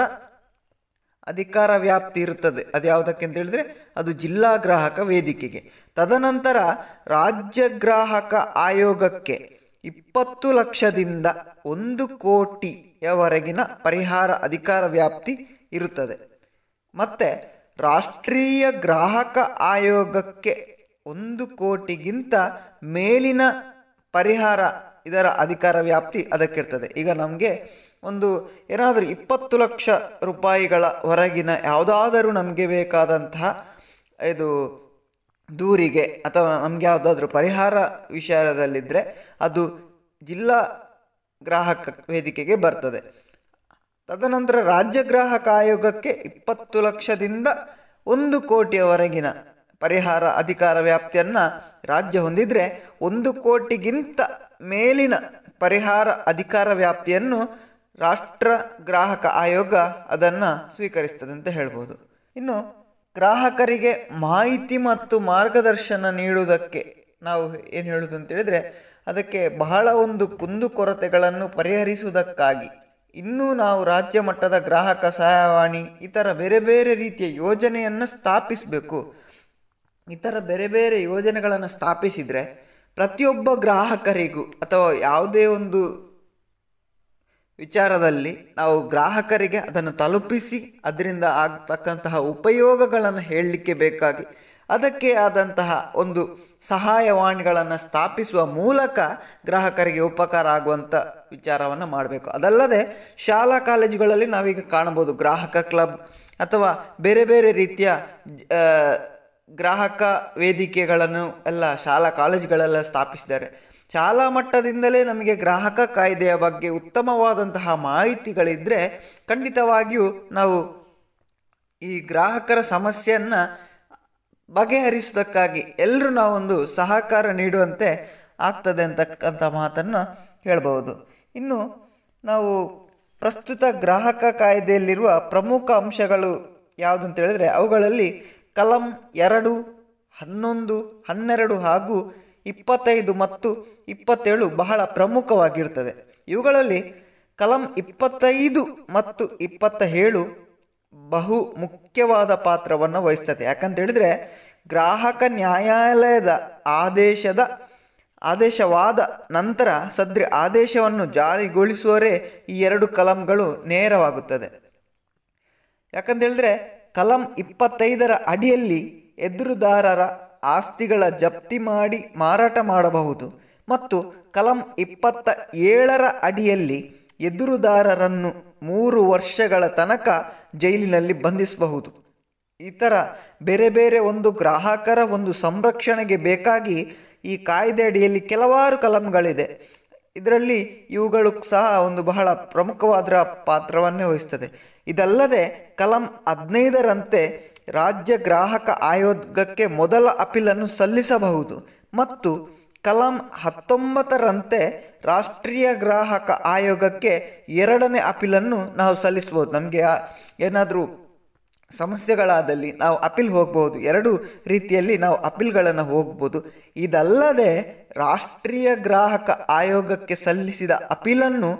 ಅಧಿಕಾರ ವ್ಯಾಪ್ತಿ ಇರುತ್ತದೆ. ಅದು ಯಾವುದಕ್ಕೆ ಅಂತ ಹೇಳಿದ್ರೆ, ಅದು ಜಿಲ್ಲಾ ಗ್ರಾಹಕ ವೇದಿಕೆಗೆ. ತದನಂತರ ರಾಜ್ಯ ಗ್ರಾಹಕ ಆಯೋಗಕ್ಕೆ ಇಪ್ಪತ್ತು ಲಕ್ಷದಿಂದ ಒಂದು ಕೋಟಿಯವರೆಗಿನ ಪರಿಹಾರ ಅಧಿಕಾರ ವ್ಯಾಪ್ತಿ ಇರುತ್ತದೆ. ಮತ್ತೆ ರಾಷ್ಟ್ರೀಯ ಗ್ರಾಹಕ ಆಯೋಗಕ್ಕೆ ಒಂದು ಕೋಟಿಗಿಂತ ಮೇಲಿನ ಪರಿಹಾರ ಇದರ ಅಧಿಕಾರ ವ್ಯಾಪ್ತಿ ಅದಕ್ಕಿರ್ತದೆ ಈಗ ನಮಗೆ ಒಂದು ಏನಾದರೂ ಇಪ್ಪತ್ತು ಲಕ್ಷ ರೂಪಾಯಿಗಳ ಹೊರಗಿನ ಯಾವುದಾದರೂ ನಮಗೆ ಬೇಕಾದಂತಹ ಇದು ದೂರಿಗೆ ಅಥವಾ ನಮಗೆ ಯಾವುದಾದ್ರೂ ಪರಿಹಾರ ವಿಚಾರದಲ್ಲಿದ್ದರೆ ಅದು ಜಿಲ್ಲಾ ಗ್ರಾಹಕ ವೇದಿಕೆಗೆ ಬರ್ತದೆ. ತದನಂತರ ರಾಜ್ಯ ಗ್ರಾಹಕ ಆಯೋಗಕ್ಕೆ ಇಪ್ಪತ್ತು ಲಕ್ಷದಿಂದ ಒಂದು ಕೋಟಿಯವರೆಗಿನ ಪರಿಹಾರ ಅಧಿಕಾರ ವ್ಯಾಪ್ತಿಯನ್ನು ರಾಜ್ಯ ಹೊಂದಿದರೆ ಒಂದು ಕೋಟಿಗಿಂತ ಮೇಲಿನ ಪರಿಹಾರ ಅಧಿಕಾರ ವ್ಯಾಪ್ತಿಯನ್ನು ರಾಷ್ಟ್ರ ಗ್ರಾಹಕ ಆಯೋಗ ಅದನ್ನು ಸ್ವೀಕರಿಸ್ತದೆ ಅಂತ ಹೇಳ್ಬೋದು. ಇನ್ನು ಗ್ರಾಹಕರಿಗೆ ಮಾಹಿತಿ ಮತ್ತು ಮಾರ್ಗದರ್ಶನ ನೀಡುವುದಕ್ಕೆ ನಾವು ಏನು ಹೇಳುವುದು ಅಂತ ಹೇಳಿದ್ರೆ, ಅದಕ್ಕೆ ಬಹಳ ಒಂದು ಕುಂದುಕೊರತೆಗಳನ್ನು ಪರಿಹರಿಸುವುದಕ್ಕಾಗಿ ಇನ್ನೂ ನಾವು ರಾಜ್ಯ ಮಟ್ಟದ ಗ್ರಾಹಕ ಸಹಾಯವಾಣಿ, ಇತರ ಬೇರೆ ಬೇರೆ ರೀತಿಯ ಯೋಜನೆಯನ್ನು ಸ್ಥಾಪಿಸಬೇಕು. ಇತರ ಬೇರೆ ಬೇರೆ ಯೋಜನೆಗಳನ್ನು ಸ್ಥಾಪಿಸಿದರೆ ಪ್ರತಿಯೊಬ್ಬ ಗ್ರಾಹಕರಿಗೂ ಅಥವಾ ಯಾವುದೇ ಒಂದು ವಿಚಾರದಲ್ಲಿ ನಾವು ಗ್ರಾಹಕರಿಗೆ ಅದನ್ನು ತಲುಪಿಸಿ ಅದರಿಂದ ಆಗ್ತಕ್ಕಂತಹ ಉಪಯೋಗಗಳನ್ನು ಹೇಳಲಿಕ್ಕೆ ಬೇಕಾಗಿ ಅದಕ್ಕೆ ಆದಂತಹ ಒಂದು ಸಹಾಯವಾಣಿಗಳನ್ನು ಸ್ಥಾಪಿಸುವ ಮೂಲಕ ಗ್ರಾಹಕರಿಗೆ ಉಪಕಾರ ಆಗುವಂಥ ವಿಚಾರವನ್ನು ಮಾಡಬೇಕು. ಅದಲ್ಲದೆ ಶಾಲಾ ಕಾಲೇಜುಗಳಲ್ಲಿ ನಾವೀಗ ಕಾಣಬಹುದು ಗ್ರಾಹಕ ಕ್ಲಬ್ ಅಥವಾ ಬೇರೆ ಬೇರೆ ರೀತಿಯ ಗ್ರಾಹಕ ವೇದಿಕೆಗಳನ್ನು ಎಲ್ಲ ಶಾಲಾ ಕಾಲೇಜುಗಳೆಲ್ಲ ಸ್ಥಾಪಿಸಿದ್ದಾರೆ. ಶಾಲಾ ಮಟ್ಟದಿಂದಲೇ ನಮಗೆ ಗ್ರಾಹಕ ಕಾಯ್ದೆಯ ಬಗ್ಗೆ ಉತ್ತಮವಾದಂತಹ ಮಾಹಿತಿಗಳಿದ್ದರೆ ಖಂಡಿತವಾಗಿಯೂ ನಾವು ಈ ಗ್ರಾಹಕರ ಸಮಸ್ಯೆಯನ್ನು ಬಗೆಹರಿಸುವುದಕ್ಕಾಗಿ ಎಲ್ಲರೂ ನಾವೊಂದು ಸಹಕಾರ ನೀಡುವಂತೆ ಆಗ್ತದೆ ಅಂತಕ್ಕಂಥ ಮಾತನ್ನು ಹೇಳಬಹುದು. ಇನ್ನು ನಾವು ಪ್ರಸ್ತುತ ಗ್ರಾಹಕ ಕಾಯ್ದೆಯಲ್ಲಿರುವ ಪ್ರಮುಖ ಅಂಶಗಳು ಯಾವುದು ಅಂತ ಹೇಳಿದ್ರೆ ಅವುಗಳಲ್ಲಿ ಕಲಂ ಎರಡು, ಹನ್ನೊಂದು, ಹನ್ನೆರಡು ಹಾಗೂ ಇಪ್ಪತ್ತೈದು ಮತ್ತು ಇಪ್ಪತ್ತೇಳು ಬಹಳ ಪ್ರಮುಖವಾಗಿರ್ತದೆ ಇವುಗಳಲ್ಲಿ ಕಲಂ ಇಪ್ಪತ್ತೈದು ಮತ್ತು ಇಪ್ಪತ್ತ ಏಳು ಬಹು ಮುಖ್ಯವಾದ ಪಾತ್ರವನ್ನು ವಹಿಸ್ತದೆ. ಯಾಕಂತ ಹೇಳಿದ್ರೆ ಗ್ರಾಹಕ ನ್ಯಾಯಾಲಯದ ಆದೇಶದ ಆದೇಶವಾದ ನಂತರ ಸದ್ರಿ ಆದೇಶವನ್ನು ಜಾರಿಗೊಳಿಸುವರೇ ಈ ಎರಡು ಕಲಂಗಳು ನೇರವಾಗುತ್ತದೆ. ಯಾಕಂತ ಹೇಳಿದ್ರೆ ಕಲಂ ಇಪ್ಪತ್ತೈದರ ಅಡಿಯಲ್ಲಿ ಎದುರುದಾರರ ಆಸ್ತಿಗಳ ಜಪ್ತಿ ಮಾಡಿ ಮಾರಾಟ ಮಾಡಬಹುದು ಮತ್ತು ಕಲಂ ಇಪ್ಪತ್ತ ಏಳರ ಅಡಿಯಲ್ಲಿ ಎದುರುದಾರರನ್ನು ಮೂರು ವರ್ಷಗಳ ತನಕ ಜೈಲಿನಲ್ಲಿ ಬಂಧಿಸಬಹುದು. ಇತರ ಬೇರೆ ಬೇರೆ ಒಂದು ಗ್ರಾಹಕರ ಒಂದು ಸಂರಕ್ಷಣೆಗೆ ಬೇಕಾಗಿ ಈ ಕಾಯ್ದೆ ಅಡಿಯಲ್ಲಿ ಕೆಲವಾರು ಕಲಂಗಳಿದೆ. ಇದರಲ್ಲಿ ಇವುಗಳು ಸಹ ಒಂದು ಬಹಳ ಪ್ರಮುಖವಾದ ಪಾತ್ರವನ್ನೇ ವಹಿಸ್ತದೆ. ಇದಲ್ಲದೆ ಕಲಂ ಹದಿನೈದರಂತೆ ರಾಜ್ಯ ಗ್ರಾಹಕ ಆಯೋಗಕ್ಕೆ ಮೊದಲ ಅಪೀಲನ್ನು ಸಲ್ಲಿಸಬಹುದು. ಮತ್ತು ಕಲಂ ಹತ್ತೊಂಬತ್ತರಂತೆ ರಾಷ್ಟ್ರೀಯ ಗ್ರಾಹಕ ಆಯೋಗಕ್ಕೆ ಎರಡನೇ ಅಪೀಲನ್ನು ನಾವು ಸಲ್ಲಿಸ್ಬೋದು ನಮಗೆ ಏನಾದರೂ ಸಮಸ್ಯೆಗಳಾದಲ್ಲಿ ನಾವು ಅಪೀಲ್ ಹೋಗ್ಬೋದು ಎರಡು ರೀತಿಯಲ್ಲಿ ನಾವು ಅಪೀಲ್ಗಳನ್ನು ಹೋಗ್ಬೋದು ಇದಲ್ಲದೆ ರಾಷ್ಟ್ರೀಯ ಗ್ರಾಹಕ ಆಯೋಗಕ್ಕೆ ಸಲ್ಲಿಸಿದ ಅಪೀಲನ್ನು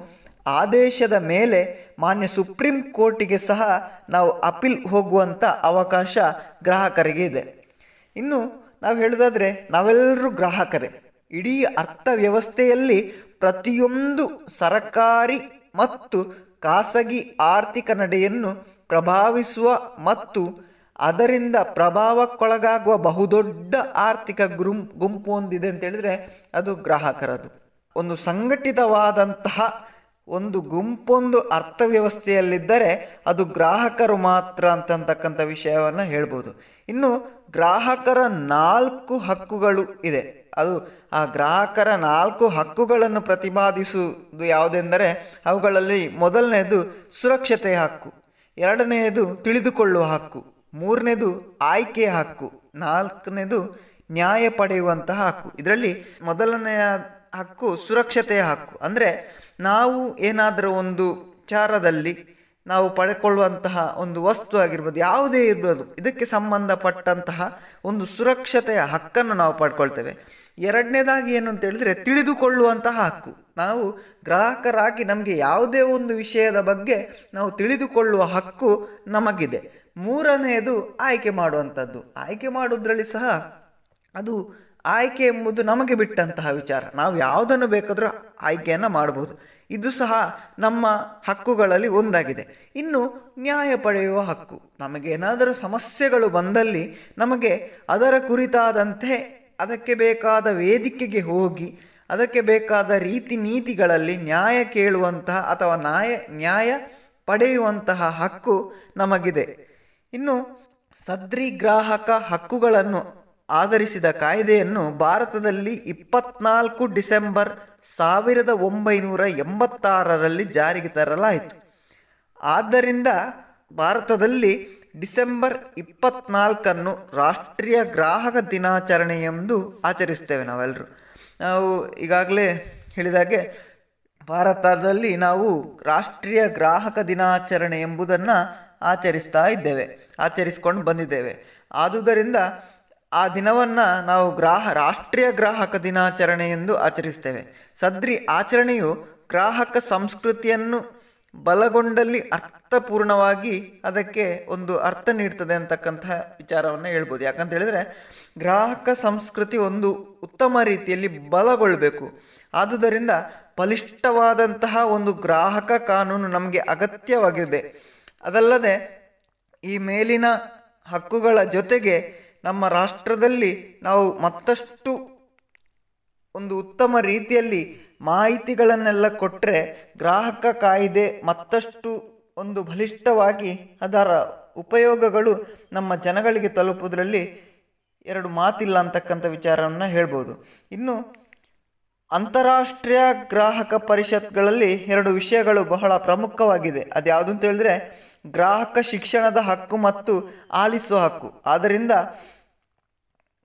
ಆದೇಶದ ಮೇಲೆ ಮಾನ್ಯ ಸುಪ್ರೀಂ ಕೋರ್ಟಿಗೆ ಸಹ ನಾವು ಅಪೀಲ್ ಹೋಗುವಂಥ ಅವಕಾಶ ಗ್ರಾಹಕರಿಗೆ ಇದೆ. ಇನ್ನು ನಾವು ಹೇಳೋದಾದರೆ ನಾವೆಲ್ಲರೂ ಗ್ರಾಹಕರೇ. ಇಡೀ ಅರ್ಥವ್ಯವಸ್ಥೆಯಲ್ಲಿ ಪ್ರತಿಯೊಂದು ಸರಕಾರಿ ಮತ್ತು ಖಾಸಗಿ ಆರ್ಥಿಕ ನಡೆಯನ್ನು ಪ್ರಭಾವಿಸುವ ಮತ್ತು ಅದರಿಂದ ಪ್ರಭಾವಕ್ಕೊಳಗಾಗುವ ಬಹುದೊಡ್ಡ ಆರ್ಥಿಕ ಗುರುಂ, ಗುಂಪು ಹೊಂದಿದೆ ಅಂತ ಹೇಳಿದ್ರೆ ಅದು ಗ್ರಾಹಕರದು. ಒಂದು ಸಂಘಟಿತವಾದಂತಹ ಒಂದು ಗುಂಪೊಂದು ಅರ್ಥವ್ಯವಸ್ಥೆಯಲ್ಲಿದ್ದರೆ ಅದು ಗ್ರಾಹಕರು ಮಾತ್ರ ಅಂತಕ್ಕಂಥ ವಿಷಯವನ್ನು ಹೇಳ್ಬೋದು. ಇನ್ನು ಗ್ರಾಹಕರ ನಾಲ್ಕು ಹಕ್ಕುಗಳು ಇದೆ. ಅದು ಆ ಗ್ರಾಹಕರ ನಾಲ್ಕು ಹಕ್ಕುಗಳನ್ನು ಪ್ರತಿಪಾದಿಸುವುದು ಯಾವುದೆಂದರೆ ಅವುಗಳಲ್ಲಿ ಮೊದಲನೆಯದು ಸುರಕ್ಷತೆಯ ಹಕ್ಕು ಎರಡನೆಯದು ತಿಳಿದುಕೊಳ್ಳುವ ಹಕ್ಕು, ಮೂರನೇದು ಆಯ್ಕೆಯ ಹಕ್ಕು, ನಾಲ್ಕನೇದು ನ್ಯಾಯ ಪಡೆಯುವಂತಹ ಹಕ್ಕು. ಇದರಲ್ಲಿ ಮೊದಲನೆಯ ಹಕ್ಕು ಸುರಕ್ಷತೆಯ ಹಕ್ಕು. ಅಂದರೆ ನಾವು ಏನಾದರೂ ಒಂದು ವಿಚಾರದಲ್ಲಿ ನಾವು ಪಡೆಕೊಳ್ಳುವಂತಹ ಒಂದು ವಸ್ತು ಆಗಿರ್ಬೋದು, ಯಾವುದೇ ಇರ್ಬೋದು, ಇದಕ್ಕೆ ಸಂಬಂಧಪಟ್ಟಂತಹ ಒಂದು ಸುರಕ್ಷತೆಯ ಹಕ್ಕನ್ನು ನಾವು ಪಡ್ಕೊಳ್ತೇವೆ. ಎರಡನೇದಾಗಿ ಏನು ಅಂತ ಹೇಳಿದ್ರೆ ತಿಳಿದುಕೊಳ್ಳುವಂತಹ ಹಕ್ಕು. ನಾವು ಗ್ರಾಹಕರಾಗಿ ನಮಗೆ ಯಾವುದೇ ಒಂದು ವಿಷಯದ ಬಗ್ಗೆ ನಾವು ತಿಳಿದುಕೊಳ್ಳುವ ಹಕ್ಕು ನಮಗಿದೆ. ಮೂರನೆಯದು ಆಯ್ಕೆ ಮಾಡುವಂಥದ್ದು. ಆಯ್ಕೆ ಮಾಡೋದ್ರಲ್ಲಿ ಸಹ ಅದು ಆಯ್ಕೆ ಎಂಬುದು ನಮಗೆ ಬಿಟ್ಟಂತಹ ವಿಚಾರ. ನಾವು ಯಾವುದನ್ನು ಬೇಕಾದರೂ ಆಯ್ಕೆಯನ್ನು ಮಾಡಬಹುದು. ಇದು ಸಹ ನಮ್ಮ ಹಕ್ಕುಗಳಲ್ಲಿ ಒಂದಾಗಿದೆ. ಇನ್ನು ನ್ಯಾಯ ಪಡೆಯುವ ಹಕ್ಕು. ನಮಗೇನಾದರೂ ಸಮಸ್ಯೆಗಳು ಬಂದಲ್ಲಿ ನಮಗೆ ಅದರ ಕುರಿತಾದಂತೆ ಅದಕ್ಕೆ ಬೇಕಾದ ವೇದಿಕೆಗೆ ಹೋಗಿ, ಅದಕ್ಕೆ ಬೇಕಾದ ರೀತಿ ನೀತಿಗಳಲ್ಲಿ ನ್ಯಾಯ ಕೇಳುವಂತಹ ಅಥವಾ ನ್ಯಾಯ ನ್ಯಾಯ ಪಡೆಯುವಂತಹ ಹಕ್ಕು ನಮಗಿದೆ. ಇನ್ನು ಸದ್ರಿ ಗ್ರಾಹಕ ಹಕ್ಕುಗಳನ್ನು ಆಧರಿಸಿದ ಕಾಯ್ದೆಯನ್ನು ಭಾರತದಲ್ಲಿ ಇಪ್ಪತ್ನಾಲ್ಕು ಡಿಸೆಂಬರ್ ಸಾವಿರದ ಒಂಬೈನೂರ ಎಂಬತ್ತಾರರಲ್ಲಿ ಜಾರಿಗೆ ತರಲಾಯಿತು. ಆದ್ದರಿಂದ ಭಾರತದಲ್ಲಿ ಡಿಸೆಂಬರ್ ಇಪ್ಪತ್ನಾಲ್ಕನ್ನು ರಾಷ್ಟ್ರೀಯ ಗ್ರಾಹಕ ದಿನಾಚರಣೆ ಎಂದು ಆಚರಿಸ್ತೇವೆ ನಾವೆಲ್ಲರೂ. ನಾವು ಈಗಾಗಲೇ ಹೇಳಿದಾಗೆ ಭಾರತದಲ್ಲಿ ನಾವು ರಾಷ್ಟ್ರೀಯ ಗ್ರಾಹಕ ದಿನಾಚರಣೆ ಎಂಬುದನ್ನು ಆಚರಿಸ್ತಾ ಇದ್ದೇವೆ, ಆಚರಿಸ್ಕೊಂಡು ಬಂದಿದ್ದೇವೆ. ಆದುದರಿಂದ ಆ ದಿನವನ್ನು ನಾವು ಗ್ರಾಹ, ರಾಷ್ಟ್ರೀಯ ಗ್ರಾಹಕ ದಿನಾಚರಣೆ ಎಂದು ಆಚರಿಸ್ತೇವೆ. ಸದ್ರಿ ಆಚರಣೆಯು ಗ್ರಾಹಕ ಸಂಸ್ಕೃತಿಯನ್ನು ಬಲಗೊಂಡಲ್ಲಿ ಅರ್ಥಪೂರ್ಣವಾಗಿ ಅದಕ್ಕೆ ಒಂದು ಅರ್ಥ ನೀಡ್ತದೆ ಅಂತಕ್ಕಂತಹ ವಿಚಾರವನ್ನು ಹೇಳ್ಬೋದು. ಯಾಕಂತ ಹೇಳಿದರೆ, ಗ್ರಾಹಕ ಸಂಸ್ಕೃತಿ ಒಂದು ಉತ್ತಮ ರೀತಿಯಲ್ಲಿ ಬಲಗೊಳ್ಳಬೇಕು ಆದುದರಿಂದ ಬಲಿಷ್ಠವಾದಂತಹ ಒಂದು ಗ್ರಾಹಕ ಕಾನೂನು ನಮಗೆ ಅಗತ್ಯವಾಗಿದೆ. ಅದಲ್ಲದೆ ಈ ಮೇಲಿನ ಹಕ್ಕುಗಳ ಜೊತೆಗೆ ನಮ್ಮ ರಾಷ್ಟ್ರದಲ್ಲಿ ನಾವು ಮತ್ತಷ್ಟು ಒಂದು ಉತ್ತಮ ರೀತಿಯಲ್ಲಿ ಮಾಹಿತಿಗಳನ್ನೆಲ್ಲ ಕೊಟ್ಟರೆ ಗ್ರಾಹಕ ಕಾಯ್ದೆ ಮತ್ತಷ್ಟು ಒಂದು ಬಲಿಷ್ಠವಾಗಿ ಅದರ ಉಪಯೋಗಗಳು ನಮ್ಮ ಜನಗಳಿಗೆ ತಲುಪುವುದರಲ್ಲಿ ಎರಡು ಮಾತಿಲ್ಲ ಅಂತಕ್ಕಂಥ ವಿಚಾರವನ್ನು ಹೇಳ್ಬೋದು. ಇನ್ನು ಅಂತಾರಾಷ್ಟ್ರೀಯ ಗ್ರಾಹಕ ಪರಿಷತ್ಗಳಲ್ಲಿ ಎರಡು ವಿಷಯಗಳು ಬಹಳ ಪ್ರಮುಖವಾಗಿದೆ. ಅದ್ಯಾವುದು ಅಂತ ಹೇಳಿದ್ರೆ ಗ್ರಾಹಕ ಶಿಕ್ಷಣದ ಹಕ್ಕು ಮತ್ತು ಆಲಿಸುವ ಹಕ್ಕು. ಆದ್ದರಿಂದ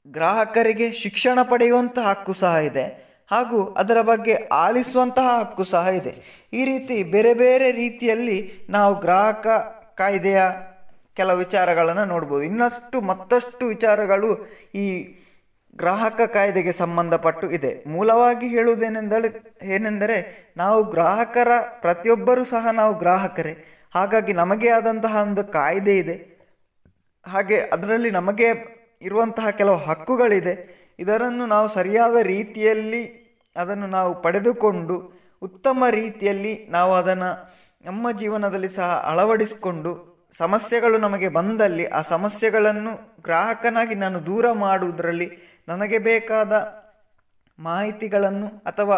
ಗ್ರಾಹಕರಿಗೆ ಶಿಕ್ಷಣ ಪಡೆಯುವಂಥ ಹಕ್ಕು ಸಹ ಇದೆ ಹಾಗೂ ಅದರ ಬಗ್ಗೆ ಆಲಿಸುವಂತಹ ಹಕ್ಕು ಸಹ ಇದೆ. ಈ ರೀತಿ ಬೇರೆ ಬೇರೆ ರೀತಿಯಲ್ಲಿ ನಾವು ಗ್ರಾಹಕ ಕಾಯ್ದೆಯ ಕೆಲವು ವಿಚಾರಗಳನ್ನು ನೋಡ್ಬೋದು. ಇನ್ನಷ್ಟು ಮತ್ತಷ್ಟು ವಿಚಾರಗಳು ಈ ಗ್ರಾಹಕ ಕಾಯ್ದೆಗೆ ಸಂಬಂಧಪಟ್ಟು ಇದೆ. ಮೂಲವಾಗಿ ಹೇಳುವುದೇನೆಂದರೆ, ಏನೆಂದರೆ ನಾವು ಗ್ರಾಹಕರ, ಪ್ರತಿಯೊಬ್ಬರೂ ಸಹ ನಾವು ಗ್ರಾಹಕರೇ. ಹಾಗಾಗಿ ನಮಗೆ ಆದಂತಹ ಒಂದು ಕಾಯ್ದೆ ಇದೆ. ಹಾಗೆ ಅದರಲ್ಲಿ ನಮಗೆ ಇರುವಂತಹ ಕೆಲವು ಹಕ್ಕುಗಳಿದೆ. ಇದರನ್ನು ನಾವು ಸರಿಯಾದ ರೀತಿಯಲ್ಲಿ ಅದನ್ನು ನಾವು ಪಡೆದುಕೊಂಡು, ಉತ್ತಮ ರೀತಿಯಲ್ಲಿ ನಾವು ಅದನ್ನು ನಮ್ಮ ಜೀವನದಲ್ಲಿ ಸಹ ಅಳವಡಿಸಿಕೊಂಡು, ಸಮಸ್ಯೆಗಳು ನಮಗೆ ಬಂದಲ್ಲಿ ಆ ಸಮಸ್ಯೆಗಳನ್ನು ಗ್ರಾಹಕನಾಗಿ ನಾನು ದೂರ ಮಾಡುವುದರಲ್ಲಿ ನನಗೆ ಬೇಕಾದ ಮಾಹಿತಿಗಳನ್ನು ಅಥವಾ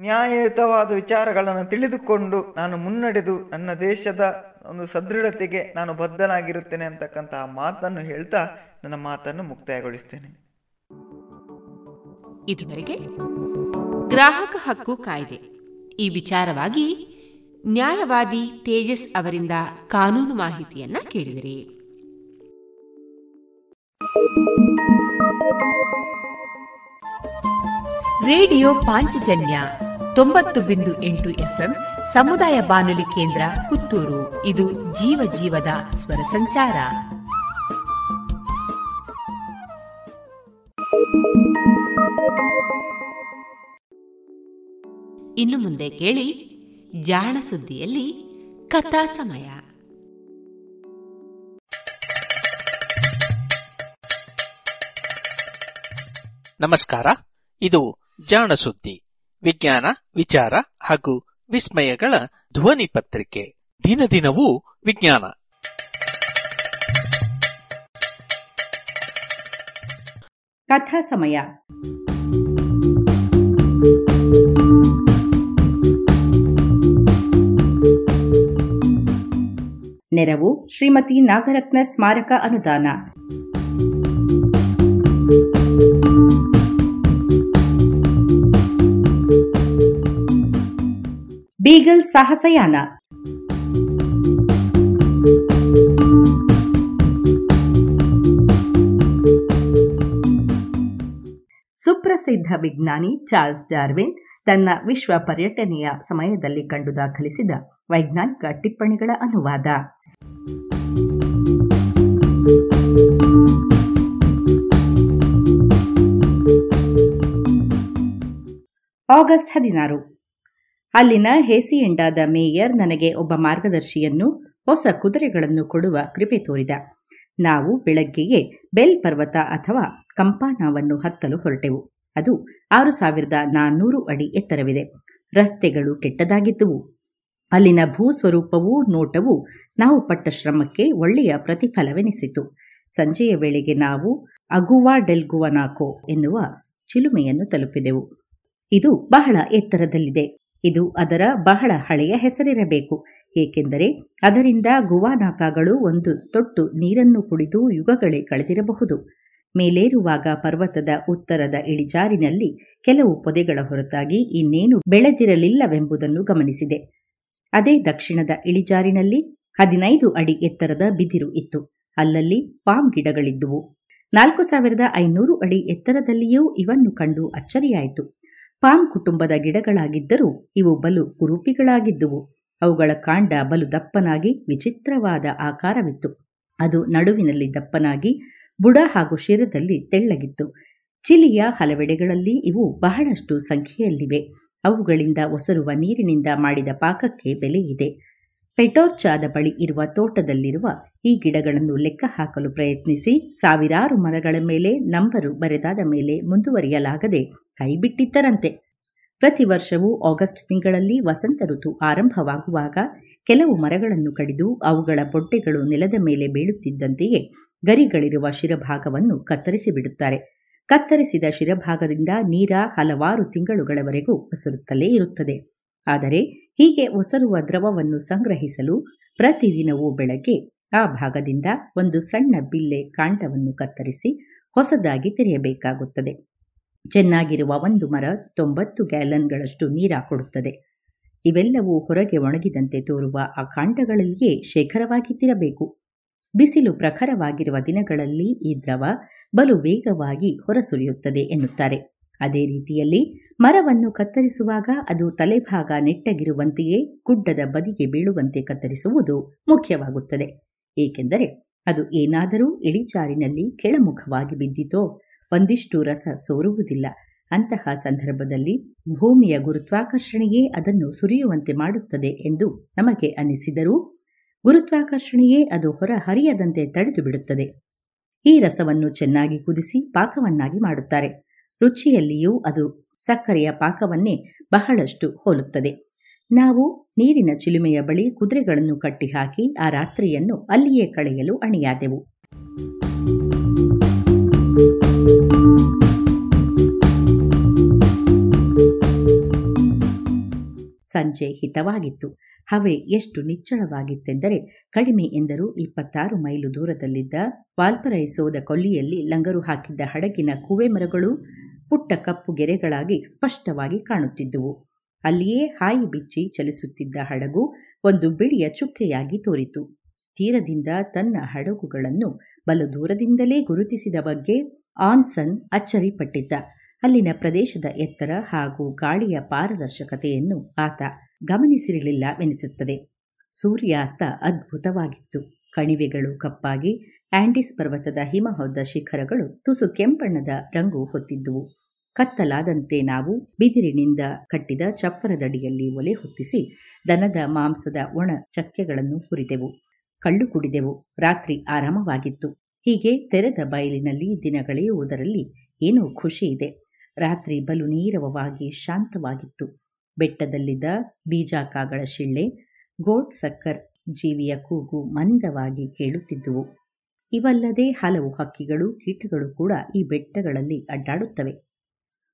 ನ್ಯಾಯಯುತವಾದ ವಿಚಾರಗಳನ್ನು ತಿಳಿದುಕೊಂಡು ನಾನು ಮುನ್ನಡೆದು ನನ್ನ ದೇಶದ ಒಂದು ಸದೃಢತೆಗೆ ನಾನು ಬದ್ಧನಾಗಿರುತ್ತೇನೆ ಅಂತಕ್ಕಂತಹ ಮಾತನ್ನು ಹೇಳ್ತಾ ನನ್ನ ಮಾತನ್ನು ಮುಕ್ತಾಯಗೊಳಿಸ್ತೇನೆ. ಇದುವರೆಗೆ ಗ್ರಾಹಕ ಹಕ್ಕು ಕಾಯ್ದೆ. ಈ ವಿಚಾರವಾಗಿ ನ್ಯಾಯವಾದಿ ತೇಜಸ್ ಅವರಿಂದ ಕಾನೂನು ಮಾಹಿತಿಯನ್ನ ಕೇಳಿದಿರಿ. ರೇಡಿಯೋ ಪಾಂಚಜನ್ಯ ತೊಂಬತ್ತು ಬಿಂದು ಎಂಟು ಎಫ್ಎಂ, ಸಮುದಾಯ ಬಾನುಲಿ ಕೇಂದ್ರ ಪುತ್ತೂರು. ಇದು ಜೀವ ಜೀವದ ಸ್ವರ ಸಂಚಾರ. ಇನ್ನು ಮುಂದೆ ಕೇಳಿ ಜಾಣ ಸುದ್ದಿಯಲ್ಲಿ ಕಥಾ ಸಮಯ. ನಮಸ್ಕಾರ, ಇದು ಜಾಣ ಸುದ್ದಿ. ವಿಜ್ಞಾನ, ವಿಚಾರ ಹಾಗೂ ವಿಸ್ಮಯಗಳ ಧ್ವನಿ ಪತ್ರಿಕೆ. ದಿನ ದಿನವೂ ವಿಜ್ಞಾನ. ಕಥಾ ಸಮಯ. ನೆರವು ಶ್ರೀಮತಿ ನಾಗರತ್ನ ಸ್ಮಾರಕ ಅನುದಾನ. ಬೀಗಲ್ ಸಾಹಸಯಾನ. ಸುಪ್ರಸಿದ್ಧ ವಿಜ್ಞಾನಿ ಚಾರ್ಲ್ಸ್ ಡಾರ್ವಿನ್ ತನ್ನ ವಿಶ್ವ ಪರ್ಯಟನೆಯ ಸಮಯದಲ್ಲಿ ಕಂಡು ದಾಖಲಿಸಿದ ವೈಜ್ಞಾನಿಕ ಟಿಪ್ಪಣಿಗಳ ಅನುವಾದ. ಆಗಸ್ಟ್ ಹದಿನಾರು. ಅಲ್ಲಿನ ಹೇಸಿಯೆಂಡಾದ ಮೇಯರ್ ನನಗೆ ಒಬ್ಬ ಮಾರ್ಗದರ್ಶಿಯನ್ನು, ಹೊಸ ಕುದುರೆಗಳನ್ನು ಕೊಡುವ ಕೃಪೆ ತೋರಿದ. ನಾವು ಬೆಳಗ್ಗೆಯೇ ಬೆಲ್ ಪರ್ವತ ಅಥವಾ ಕಂಪಾನಾವನ್ನು ಹತ್ತಲು ಹೊರಟೆವು. ಅದು ಆರು ಸಾವಿರದ ನಾನ್ನೂರು ಅಡಿ ಎತ್ತರವಿದೆ. ರಸ್ತೆಗಳು ಕೆಟ್ಟದಾಗಿದ್ದುವು. ಅಲ್ಲಿನ ಭೂಸ್ವರೂಪವೂ ನೋಟವೂ ನಾವು ಪಟ್ಟ ಶ್ರಮಕ್ಕೆ ಒಳ್ಳೆಯ ಪ್ರತಿಫಲವೆನಿಸಿತು. ಸಂಜೆಯ ವೇಳೆಗೆ ನಾವು ಅಗುವಾ ಡೆಲ್ ಗುವನಾಕೋ ಎನ್ನುವ ಚಿಲುಮೆಯನ್ನು ತಲುಪಿದೆವು. ಇದು ಬಹಳ ಎತ್ತರದಲ್ಲಿದೆ. ಇದು ಅದರ ಬಹಳ ಹಳೆಯ ಹೆಸರಿರಬೇಕು. ಏಕೆಂದರೆ ಅದರಿಂದ ಗುವಾನಾಕಾಗಳು ಒಂದು ತೊಟ್ಟು ನೀರನ್ನು ಕುಡಿದು ಯುಗಗಳೇ ಕಳೆದಿರಬಹುದು. ಮೇಲೇರುವಾಗ ಪರ್ವತದ ಉತ್ತರದ ಇಳಿಜಾರಿನಲ್ಲಿ ಕೆಲವು ಪೊದೆಗಳ ಹೊರತಾಗಿ ಇನ್ನೇನು ಬೆಳೆದಿರಲಿಲ್ಲವೆಂಬುದನ್ನು ಗಮನಿಸಿದೆ. ಅದೇ ದಕ್ಷಿಣದ ಇಳಿಜಾರಿನಲ್ಲಿ ಹದಿನೈದು ಅಡಿ ಎತ್ತರದ ಬಿದಿರು ಇತ್ತು. ಅಲ್ಲಲ್ಲಿ ಪಾಮ್ ಗಿಡಗಳಿದ್ದುವು. ನಾಲ್ಕು ಸಾವಿರದ ಐನೂರು ಅಡಿ ಎತ್ತರದಲ್ಲಿಯೂ ಇವನ್ನು ಕಂಡು ಅಚ್ಚರಿಯಾಯಿತು. ಪಾಮ್ ಕುಟುಂಬದ ಗಿಡಗಳಾಗಿದ್ದರೂ ಇವು ಬಲು ಕುರೂಪಿಗಳಾಗಿದ್ದುವು. ಅವುಗಳ ಕಾಂಡ ಬಲು ದಪ್ಪನಾಗಿ ವಿಚಿತ್ರವಾದ ಆಕಾರವಿತ್ತು. ಅದು ನಡುವಿನಲ್ಲಿ ದಪ್ಪನಾಗಿ ಬುಡ ಹಾಗೂ ಶಿರದಲ್ಲಿ ತೆಳ್ಳಗಿತ್ತು. ಚಿಲಿಯ ಹಲವೆಡೆಗಳಲ್ಲಿ ಇವು ಬಹಳಷ್ಟು ಸಂಖ್ಯೆಯಲ್ಲಿವೆ. ಅವುಗಳಿಂದ ಒಸರುವ ನೀರಿನಿಂದ ಮಾಡಿದ ಪಾಕಕ್ಕೆ ಬೆಲೆಯಿದೆ ಪೆಟೋರ್ಚಾದ ಬಳಿ ಇರುವ ತೋಟದಲ್ಲಿರುವ ಈ ಗಿಡಗಳನ್ನು ಲೆಕ್ಕ ಹಾಕಲು ಪ್ರಯತ್ನಿಸಿ ಸಾವಿರಾರು ಮರಗಳ ಮೇಲೆ ನಂಬರು ಬರೆದಾದ ಮೇಲೆ ಮುಂದುವರಿಯಲಾಗದೆ ಕೈಬಿಟ್ಟಿದ್ದರಂತೆ. ಪ್ರತಿ ವರ್ಷವೂ ಆಗಸ್ಟ್ ತಿಂಗಳಲ್ಲಿ ವಸಂತ ಋತು ಆರಂಭವಾಗುವಾಗ ಕೆಲವು ಮರಗಳನ್ನು ಕಡಿದು ಅವುಗಳ ಬೊಟ್ಟೆಗಳು ನೆಲದ ಮೇಲೆ ಬೀಳುತ್ತಿದ್ದಂತೆಯೇ ಗರಿಗಳಿರುವ ಶಿರಭಾಗವನ್ನು ಕತ್ತರಿಸಿ ಬಿಡುತ್ತಾರೆ. ಕತ್ತರಿಸಿದ ಶಿರಭಾಗದಿಂದ ನೀರ ಹಲವಾರು ತಿಂಗಳುಗಳವರೆಗೂ ಒಸರುತ್ತಲೇ ಇರುತ್ತದೆ. ಆದರೆ ಹೀಗೆ ಒಸರುವ ದ್ರವವನ್ನು ಸಂಗ್ರಹಿಸಲು ಪ್ರತಿದಿನವೂ ಬೆಳಗ್ಗೆ ಆ ಭಾಗದಿಂದ ಒಂದು ಸಣ್ಣ ಬಿಲ್ಲೆ ಕಾಂಡವನ್ನು ಕತ್ತರಿಸಿ ಹೊಸದಾಗಿ ತೆರೆಯಬೇಕಾಗುತ್ತದೆ. ಚೆನ್ನಾಗಿರುವ ಒಂದು ಮರ ತೊಂಬತ್ತು ಗ್ಯಾಲನ್ಗಳಷ್ಟು ನೀರ ಕೊಡುತ್ತದೆ. ಇವೆಲ್ಲವೂ ಹೊರಗೆ ಒಣಗಿದಂತೆ ತೋರುವ ಆ ಕಾಂಡಗಳಲ್ಲಿಯೇ ಶೇಖರವಾಗಿದ್ದಿರಬೇಕು. ಬಿಸಿಲು ಪ್ರಖರವಾಗಿರುವ ದಿನಗಳಲ್ಲಿ ಈ ದ್ರವ ಬಲು ವೇಗವಾಗಿ ಹೊರಸುರಿಯುತ್ತದೆ ಎನ್ನುತ್ತಾರೆ. ಅದೇ ರೀತಿಯಲ್ಲಿ ಮರವನ್ನು ಕತ್ತರಿಸುವಾಗ ಅದು ತಲೆಭಾಗ ನೆಟ್ಟಗಿರುವಂತೆಯೇ ಗುಡ್ಡದ ಬದಿಗೆ ಬೀಳುವಂತೆ ಕತ್ತರಿಸುವುದು ಮುಖ್ಯವಾಗುತ್ತದೆ. ಏಕೆಂದರೆ ಅದು ಏನಾದರೂ ಇಳಿಜಾರಿನಲ್ಲಿ ಕೆಳಮುಖವಾಗಿ ಬಿದ್ದಿತೋ ಒಂದಿಷ್ಟು ರಸ ಸೋರುವುದಿಲ್ಲ. ಅಂತಹ ಸಂದರ್ಭದಲ್ಲಿ ಭೂಮಿಯ ಗುರುತ್ವಾಕರ್ಷಣೆಯೇ ಅದನ್ನು ಸುರಿಯುವಂತೆ ಮಾಡುತ್ತದೆ ಎಂದು ನಮಗೆ ಅನಿಸಿದರೂ ಗುರುತ್ವಾಕರ್ಷಣೆಯೇ ಅದು ಹೊರ ಹರಿಯದಂತೆ ತಡೆದು ಬಿಡುತ್ತದೆ. ಈ ರಸವನ್ನು ಚೆನ್ನಾಗಿ ಕುದಿಸಿ ಪಾಕವನ್ನಾಗಿ ಮಾಡುತ್ತಾರೆ. ರುಚಿಯಲ್ಲಿಯೂ ಅದು ಸಕ್ಕರೆಯ ಪಾಕವನ್ನೇ ಬಹಳಷ್ಟು ಹೋಲುತ್ತದೆ. ನಾವು ನೀರಿನ ಚಿಲುಮೆಯ ಬಳಿ ಕುದುರೆಗಳನ್ನು ಕಟ್ಟಿಹಾಕಿ ಆ ರಾತ್ರಿಯನ್ನು ಅಲ್ಲಿಯೇ ಕಳೆಯಲು ಅಣಿಯಾದೆವು. ಸಂಜೆ ಹಿತವಾಗಿತ್ತು. ಹವೆ ಎಷ್ಟು ನಿಚ್ಚಳವಾಗಿತ್ತೆಂದರೆ ಕಡಿಮೆ ಎಂದರೂ ಇಪ್ಪತ್ತಾರು ಮೈಲು ದೂರದಲ್ಲಿದ್ದ ವಾಲ್ಪರೈಸೋದ ಕೊಲ್ಲಿಯಲ್ಲಿ ಲಂಗರು ಹಾಕಿದ್ದ ಹಡಗಿನ ಕುವೆ ಮರಗಳು ಪುಟ್ಟ ಕಪ್ಪು ಗೆರೆಗಳಾಗಿ ಸ್ಪಷ್ಟವಾಗಿ ಕಾಣುತ್ತಿದ್ದುವು. ಅಲ್ಲಿಯೇ ಹಾಯಿ ಬಿಚ್ಚಿ ಚಲಿಸುತ್ತಿದ್ದ ಹಡಗು ಒಂದು ಬಿಳಿಯ ಚುಕ್ಕೆಯಾಗಿ ತೋರಿತು. ತೀರದಿಂದ ತನ್ನ ಹಡಗುಗಳನ್ನು ಬಲು ದೂರದಿಂದಲೇ ಗುರುತಿಸಿದ ಬಗ್ಗೆ ಆನ್ಸನ್ ಅಚ್ಚರಿಪಟ್ಟಿದ್ದ. ಅಲ್ಲಿನ ಪ್ರದೇಶದ ಎತ್ತರ ಹಾಗೂ ಗಾಳಿಯ ಪಾರದರ್ಶಕತೆಯನ್ನು ಆತ ಗಮನಿಸಿರಲಿಲ್ಲವೆನಿಸುತ್ತದೆ ಸೂರ್ಯಾಸ್ತ ಅದ್ಭುತವಾಗಿತ್ತು. ಕಣಿವೆಗಳು ಕಪ್ಪಾಗಿ, ಆಂಡಿಸ್ ಪರ್ವತದ ಹಿಮಹೊದ್ದ ಶಿಖರಗಳು ತುಸು ಕೆಂಪಣ್ಣದ ರಂಗು ಹೊತ್ತಿದ್ದುವು. ಕತ್ತಲಾದಂತೆ ನಾವು ಬಿದಿರಿನಿಂದ ಕಟ್ಟಿದ ಚಪ್ಪರದಡಿಯಲ್ಲಿ ಒಲೆ ಹೊತ್ತಿಸಿ ದನದ ಮಾಂಸದ ಒಣ ಚಕ್ಕೆಗಳನ್ನು ಹುರಿದೆವು. ಕಳ್ಳು ಕುಡಿದೆವು. ರಾತ್ರಿ ಆರಾಮವಾಗಿತ್ತು. ಹೀಗೆ ತೆರೆದ ಬಯಲಿನಲ್ಲಿ ದಿನಗಳೆಯುವುದರಲ್ಲಿ ಏನೋ ಖುಷಿ ಇದೆ. ರಾತ್ರಿ ಬಲು ನೀರವವಾಗಿ ಶಾಂತವಾಗಿತ್ತು. ಬೆಟ್ಟದಲ್ಲಿದ್ದ ಬೀಜಾಕಾಗಳ ಶಿಳ್ಳೆ, ಗೋಟ್ ಸಕ್ಕರ್ ಜೀವಿಯ ಕೂಗು ಮಂದವಾಗಿ ಕೇಳುತ್ತಿದ್ದುವು. ಇವಲ್ಲದೆ ಹಲವು ಹಕ್ಕಿಗಳು, ಕೀಟಗಳು ಕೂಡ ಈ ಬೆಟ್ಟಗಳಲ್ಲಿ ಅಡ್ಡಾಡುತ್ತವೆ.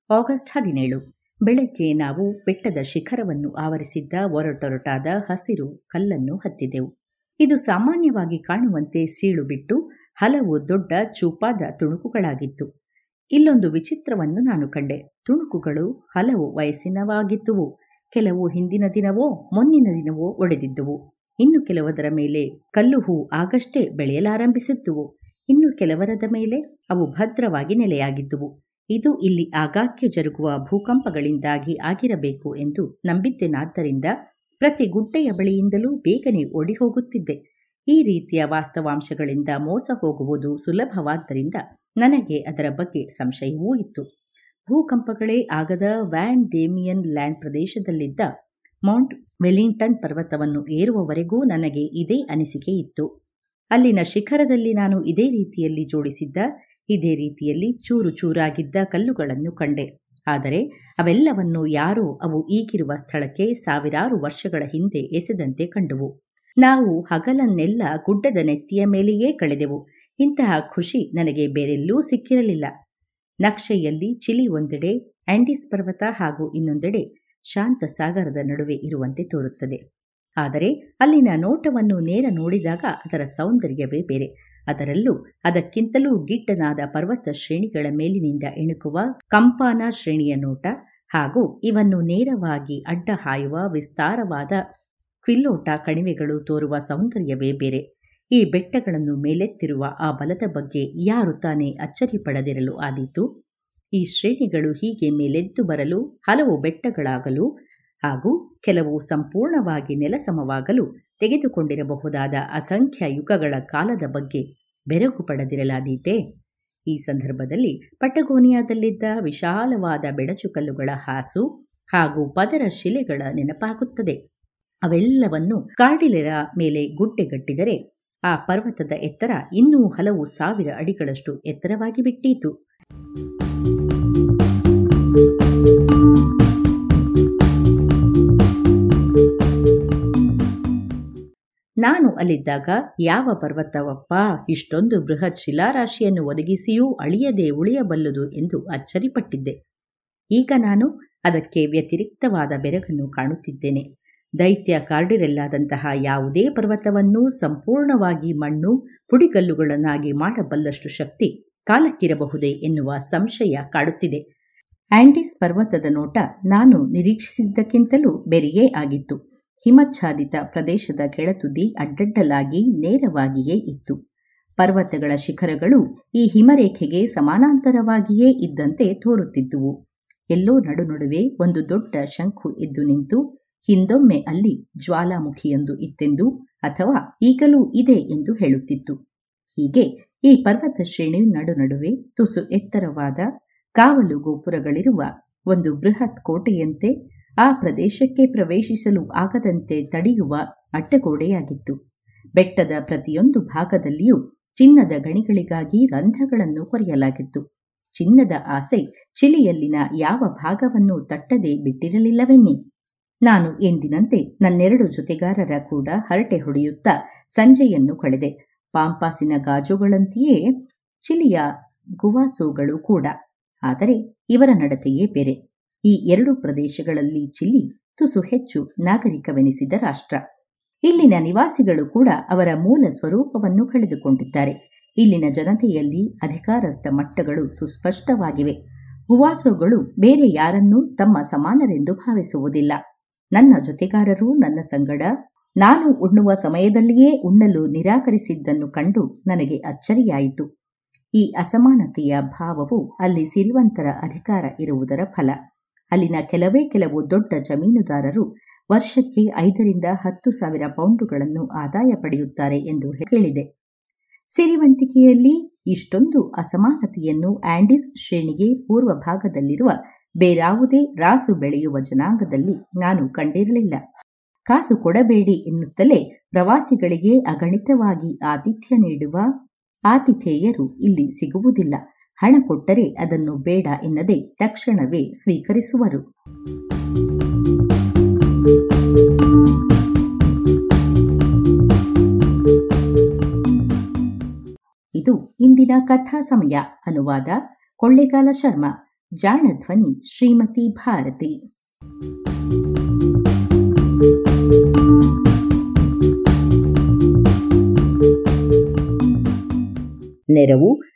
ಆಗಸ್ಟ್ ಹದಿನೇಳು, ಬೆಳಗ್ಗೆ ನಾವು ಬೆಟ್ಟದ ಶಿಖರವನ್ನು ಆವರಿಸಿದ್ದ ಒರಟೊರಟಾದ ಹಸಿರು ಕಲ್ಲನ್ನು ಹತ್ತಿದೆವು. ಇದು ಸಾಮಾನ್ಯವಾಗಿ ಕಾಣುವಂತೆ ಸೀಳು ಬಿಟ್ಟು ಹಲವು ದೊಡ್ಡ ಚೂಪಾದ ತುಣುಕುಗಳಾಗಿತ್ತು. ಇಲ್ಲೊಂದು ವಿಚಿತ್ರವನ್ನು ನಾನು ಕಂಡೆ. ತುಣುಕುಗಳು ಹಲವು ವಯಸ್ಸಿನವಾಗಿದ್ದುವು. ಕೆಲವು ಹಿಂದಿನ ದಿನವೋ, ಮೊನ್ನಿನ ದಿನವೋ ಒಡೆದಿದ್ದುವು. ಇನ್ನು ಕೆಲವದರ ಮೇಲೆ ಕಲ್ಲು ಹೂ ಆಗಷ್ಟೇ ಬೆಳೆಯಲಾರಂಭಿಸಿದ್ದುವು. ಇನ್ನು ಕೆಲವರದ ಮೇಲೆ ಅವು ಭದ್ರವಾಗಿ ನೆಲೆಯಾಗಿದ್ದುವು. ಇದು ಇಲ್ಲಿ ಆಗಾಗ್ಗೆ ಜರುಗುವ ಭೂಕಂಪಗಳಿಂದಾಗಿ ಆಗಿರಬೇಕು ಎಂದು ನಂಬಿದ್ದೆನಾದ್ದರಿಂದ ಪ್ರತಿ ಗುಡ್ಡೆಯ ಬಳಿಯಿಂದಲೂ ಬೇಗನೆ ಓಡಿ ಹೋಗುತ್ತಿದ್ದೆ ಈ ರೀತಿಯ ವಾಸ್ತವಾಂಶಗಳಿಂದ ಮೋಸ ಹೋಗುವುದು ಸುಲಭವಾದ್ದರಿಂದ ನನಗೆ ಅದರ ಬಗ್ಗೆ ಸಂಶಯವೂ ಇತ್ತು. ಭೂಕಂಪಗಳೇ ಆಗದ ವ್ಯಾನ್ ಡೇಮಿಯನ್ ಲ್ಯಾಂಡ್ ಪ್ರದೇಶದಲ್ಲಿದ್ದ ಮೌಂಟ್ ವೆಲಿಂಗ್ಟನ್ ಪರ್ವತವನ್ನು ಏರುವವರೆಗೂ ನನಗೆ ಇದೇ ಅನಿಸಿಕೆ ಇತ್ತು. ಅಲ್ಲಿನ ಶಿಖರದಲ್ಲಿ ನಾನು ಇದೇ ರೀತಿಯಲ್ಲಿ ಜೋಡಿಸಿದ್ದ ಇದೇ ರೀತಿಯಲ್ಲಿ ಚೂರು ಚೂರಾಗಿದ್ದ ಕಲ್ಲುಗಳನ್ನು ಕಂಡೆ. ಆದರೆ ಅವೆಲ್ಲವನ್ನು ಯಾರೋ ಅವು ಈಗಿರುವ ಸ್ಥಳಕ್ಕೆ ಸಾವಿರಾರು ವರ್ಷಗಳ ಹಿಂದೆ ಎಸೆದಂತೆ ಕಂಡುವು. ನಾವು ಹಗಲನ್ನೆಲ್ಲ ಗುಡ್ಡದ ನೆತ್ತಿಯ ಮೇಲೆಯೇ ಕಳೆದೆವು. ಇಂತಹ ಖುಷಿ ನನಗೆ ಬೇರೆಲ್ಲೂ ಸಿಕ್ಕಿರಲಿಲ್ಲ. ನಕ್ಷೆಯಲ್ಲಿ ಚಿಲಿ ಒಂದೆಡೆ, ಆಂಡಿಸ್ ಪರ್ವತ ಹಾಗೂ ಇನ್ನೊಂದೆಡೆ ಶಾಂತ ಸಾಗರದ ನಡುವೆ ಇರುವಂತೆ ತೋರುತ್ತದೆ. ಆದರೆ ಅಲ್ಲಿನ ನೋಟವನ್ನು ನೇರ ನೋಡಿದಾಗ ಅದರ ಸೌಂದರ್ಯವೇ ಬೇರೆ. ಅದರಲ್ಲೂ ಅದಕ್ಕಿಂತಲೂ ಗಿಡ್ಡನಾದ ಪರ್ವತ ಶ್ರೇಣಿಗಳ ಮೇಲಿನಿಂದ ಇಣುಕುವ ಕಂಪಾನ ಶ್ರೇಣಿಯ ನೋಟ ಹಾಗೂ ಇವನ್ನು ನೇರವಾಗಿ ಅಡ್ಡ ಹಾಯುವ ವಿಸ್ತಾರವಾದ ಕ್ವಿಲ್ಲೋಟ ಕಣಿವೆಗಳು ತೋರುವ ಸೌಂದರ್ಯವೇ ಬೇರೆ. ಈ ಬೆಟ್ಟಗಳನ್ನು ಮೇಲೆತ್ತಿರುವ ಆ ಬಲದ ಬಗ್ಗೆ ಯಾರು ತಾನೇ ಅಚ್ಚರಿ ಪಡದಿರಲು ಆದೀತು? ಈ ಶ್ರೇಣಿಗಳು ಹೀಗೆ ಮೇಲೆದ್ದು ಬರಲು ಹಲವು ಬೆಟ್ಟಗಳಾಗಲು ಹಾಗೂ ಕೆಲವು ಸಂಪೂರ್ಣವಾಗಿ ನೆಲಸಮವಾಗಲು ತೆಗೆದುಕೊಂಡಿರಬಹುದಾದ ಅಸಂಖ್ಯ ಯುಗಗಳ ಕಾಲದ ಬಗ್ಗೆ ಬೆರಗು ಪಡೆದಿರಲಾದೀತೆ. ಈ ಸಂದರ್ಭದಲ್ಲಿ ಪಟಗೋನಿಯಾದಲ್ಲಿದ್ದ ವಿಶಾಲವಾದ ಬೆಡಚುಕಲ್ಲುಗಳ ಹಾಸು ಹಾಗೂ ಪದರ ಶಿಲೆಗಳ ನೆನಪಾಗುತ್ತದೆ. ಅವೆಲ್ಲವನ್ನು ಕಾರ್ಡಿಲೆರ ಮೇಲೆ ಗುಡ್ಡೆಗಟ್ಟಿದರೆ ಆ ಪರ್ವತದ ಎತ್ತರ ಇನ್ನೂ ಹಲವು ಸಾವಿರ ಅಡಿಗಳಷ್ಟು ಎತ್ತರವಾಗಿ ಬಿಟ್ಟೀತು. ನಾನು ಅಲ್ಲಿದ್ದಾಗ ಯಾವ ಪರ್ವತವಪ್ಪ? ಇಷ್ಟೊಂದು ಬೃಹತ್ ಶಿಲಾರಾಶಿಯನ್ನು ಒದಗಿಸಿಯೂ ಅಳಿಯದೆ ಉಳಿಯಬಲ್ಲದು ಎಂದು ಅಚ್ಚರಿಪಟ್ಟಿದ್ದೆ. ಈಗ ನಾನು ಅದಕ್ಕೆ ವ್ಯತಿರಿಕ್ತವಾದ ಬೆರಗನ್ನು ಕಾಣುತ್ತಿದ್ದೇನೆ. ದೈತ್ಯ ಕಾರ್ಡಿರೆಲ್ಲಾದಂತಹ ಯಾವುದೇ ಪರ್ವತವನ್ನೂ ಸಂಪೂರ್ಣವಾಗಿ ಮಣ್ಣು, ಪುಡಿಗಲ್ಲುಗಳನ್ನಾಗಿ ಮಾಡಬಲ್ಲಷ್ಟು ಶಕ್ತಿ ಕಾಲಕ್ಕಿರಬಹುದೇ ಎನ್ನುವ ಸಂಶಯ ಕಾಡುತ್ತಿದೆ. ಆಂಡೀಸ್ ಪರ್ವತದ ನೋಟ ನಾನು ನಿರೀಕ್ಷಿಸಿದ್ದಕ್ಕಿಂತಲೂ ಬೆರೆಯೇ ಆಗಿತ್ತು. ಹಿಮಚ್ಛಾದಿತ ಪ್ರದೇಶದ ಕೆಳತುದಿ ಅಡ್ಡಡ್ಡಲಾಗಿ ನೇರವಾಗಿಯೇ ಇತ್ತು. ಪರ್ವತಗಳ ಶಿಖರಗಳು ಈ ಹಿಮರೇಖೆಗೆ ಸಮಾನಾಂತರವಾಗಿಯೇ ಇದ್ದಂತೆ ತೋರುತ್ತಿದ್ದುವು. ಎಲ್ಲೋ ನಡುನಡುವೆ ಒಂದು ದೊಡ್ಡ ಶಂಖು ಎದ್ದು ನಿಂತು ಹಿಂದೊಮ್ಮೆ ಅಲ್ಲಿ ಜ್ವಾಲಾಮುಖಿಯೊಂದು ಇತ್ತೆಂದು ಅಥವಾ ಈಗಲೂ ಇದೆ ಎಂದು ಹೇಳುತ್ತಿತ್ತು. ಹೀಗೆ ಈ ಪರ್ವತ ಶ್ರೇಣಿ ನಡುನಡುವೆ ತುಸು ಎತ್ತರವಾದ ಕಾವಲು ಗೋಪುರಗಳಿರುವ ಒಂದು ಬೃಹತ್ ಕೋಟೆಯಂತೆ ಆ ಪ್ರದೇಶಕ್ಕೆ ಪ್ರವೇಶಿಸಲು ಆಗದಂತೆ ತಡೆಯುವ ಅಡ್ಡಗೋಡೆಯಾಗಿತ್ತು. ಬೆಟ್ಟದ ಪ್ರತಿಯೊಂದು ಭಾಗದಲ್ಲಿಯೂ ಚಿನ್ನದ ಗಣಿಗಳಿಗಾಗಿ ರಂಧ್ರಗಳನ್ನು ಕೊರೆಯಲಾಗಿತ್ತು ಚಿನ್ನದ ಆಸೆ ಚಿಲಿಯಲ್ಲಿನ ಯಾವ ಭಾಗವನ್ನು ತಟ್ಟದೆ ಬಿಟ್ಟಿರಲಿಲ್ಲವೆನ್ನಿ? ನಾನು ಎಂದಿನಂತೆ ನನ್ನೆರಡು ಜೊತೆಗಾರರ ಕೂಡ ಹರಟೆ ಹೊಡೆಯುತ್ತಾ ಸಂಜೆಯನ್ನು ಕಳೆದೆ. ಪಾಂಪಾಸಿನ ಗಾಜುಗಳಂತೆಯೇ ಚಿಲಿಯ ಗುವಾಸೋಗಳು ಕೂಡ. ಆದರೆ ಇವರ ನಡತೆಯೇ ಬೇರೆ. ಈ ಎರಡು ಪ್ರದೇಶಗಳಲ್ಲಿ ಚಿಲಿ ತುಸು ಹೆಚ್ಚು ನಾಗರಿಕವೆನಿಸಿದ ರಾಷ್ಟ್ರ. ಇಲ್ಲಿನ ನಿವಾಸಿಗಳು ಕೂಡ ಅವರ ಮೂಲ ಸ್ವರೂಪವನ್ನು ಕಳೆದುಕೊಂಡಿದ್ದಾರೆ. ಇಲ್ಲಿನ ಜನತೆಯಲ್ಲಿ ಅಧಿಕಾರಸ್ಥ ಮಟ್ಟಗಳು ಸುಸ್ಪಷ್ಟವಾಗಿವೆ. ಗುವಾಸೋಗಳು ಬೇರೆ ಯಾರನ್ನೂ ತಮ್ಮ ಸಮಾನರೆಂದು ಭಾವಿಸುವುದಿಲ್ಲ. ನನ್ನ ಜೊತೆಗಾರರು, ನನ್ನ ಸಂಗಡ, ನಾನು ಉಣ್ಣುವ ಸಮಯದಲ್ಲಿಯೇ ಉಣ್ಣಲು ನಿರಾಕರಿಸಿದ್ದನ್ನು ಕಂಡು ನನಗೆ ಅಚ್ಚರಿಯಾಯಿತು. ಈ ಅಸಮಾನತೆಯ ಭಾವವು ಅಲ್ಲಿ ಸಿರಿವಂತರ ಅಧಿಕಾರ ಇರುವುದರ ಫಲ. ಅಲ್ಲಿನ ಕೆಲವೇ ಕೆಲವು ದೊಡ್ಡ ಜಮೀನುದಾರರು ವರ್ಷಕ್ಕೆ ಐದರಿಂದ ಹತ್ತು ಸಾವಿರ ಪೌಂಡುಗಳನ್ನು ಆದಾಯ ಪಡೆಯುತ್ತಾರೆ ಎಂದು ಹೇಳಿದೆ ಸಿರಿವಂತಿಕೆಯಲ್ಲಿ ಇಷ್ಟೊಂದು ಅಸಮಾನತೆಯನ್ನು ಆಂಡಿಸ್ ಶ್ರೇಣಿಗೆ ಪೂರ್ವ ಭಾಗದಲ್ಲಿರುವ ಬೇರಾವುದೇ ರಾಸು ಬೆಳೆಯುವ ಜನಾಂಗದಲ್ಲಿ ನಾನು ಕಂಡಿರಲಿಲ್ಲ. ಕಾಸು ಕೊಡಬೇಡಿ ಎನ್ನುತ್ತಲೇ ಪ್ರವಾಸಿಗಳಿಗೆ ಅಗಣಿತವಾಗಿ ಆತಿಥ್ಯ ನೀಡುವ ಆತಿಥೇಯರು ಇಲ್ಲಿ ಸಿಗುವುದಿಲ್ಲ. ಹಣ ಕೊಟ್ಟರೆ ಅದನ್ನು ಬೇಡ ಎನ್ನದೆ ತಕ್ಷಣವೇ ಸ್ವೀಕರಿಸುವರು. ಇದು ಇಂದಿನ ಕಥಾ ಸಮಯ. ಅನುವಾದ ಕೊಳ್ಳೆಗಾಲ ಶರ್ಮಾ. ಜಾಣಧ್ವನಿ ಶ್ರೀಮತಿ ಭಾರತಿ. ನೆರವು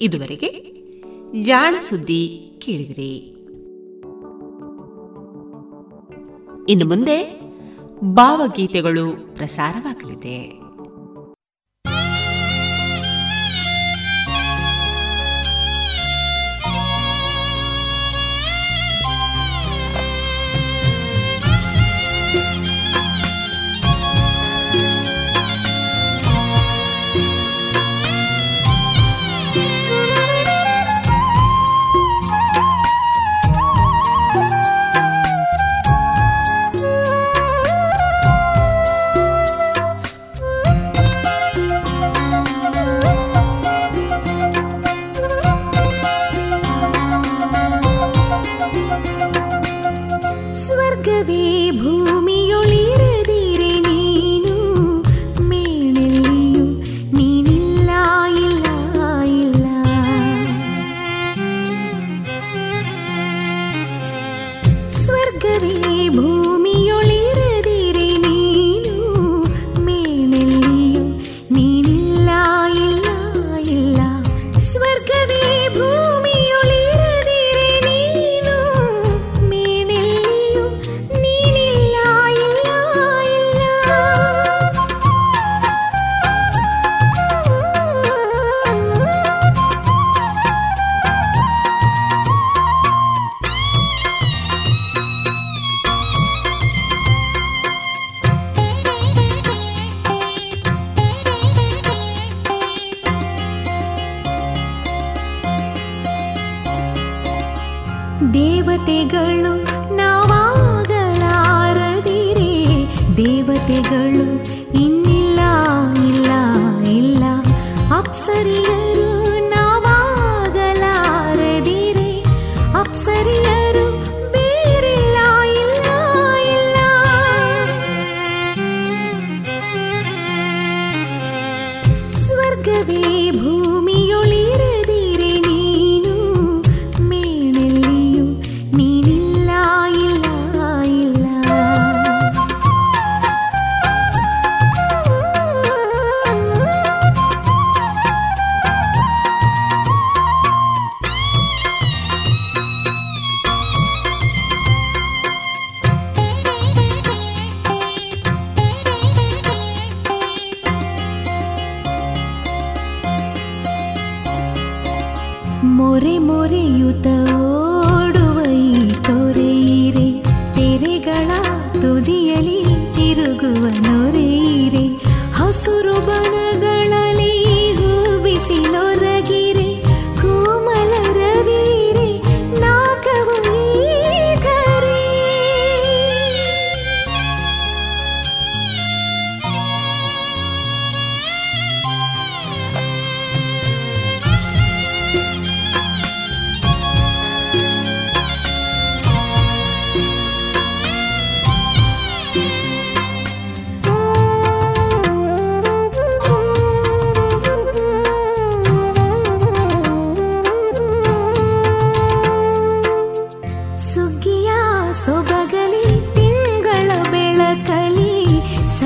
ಇದುವರೆಗೆ ಜಾಣ ಸುದ್ದಿ ಕೇಳಿದಿರಿ. ಇನ್ನು ಮುಂದೆ ಭಾವಗೀತೆಗಳು ಪ್ರಸಾರವಾಗಲಿದೆ.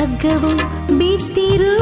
ಹಗ್ಗವು ಬಿದ್ದಿರು.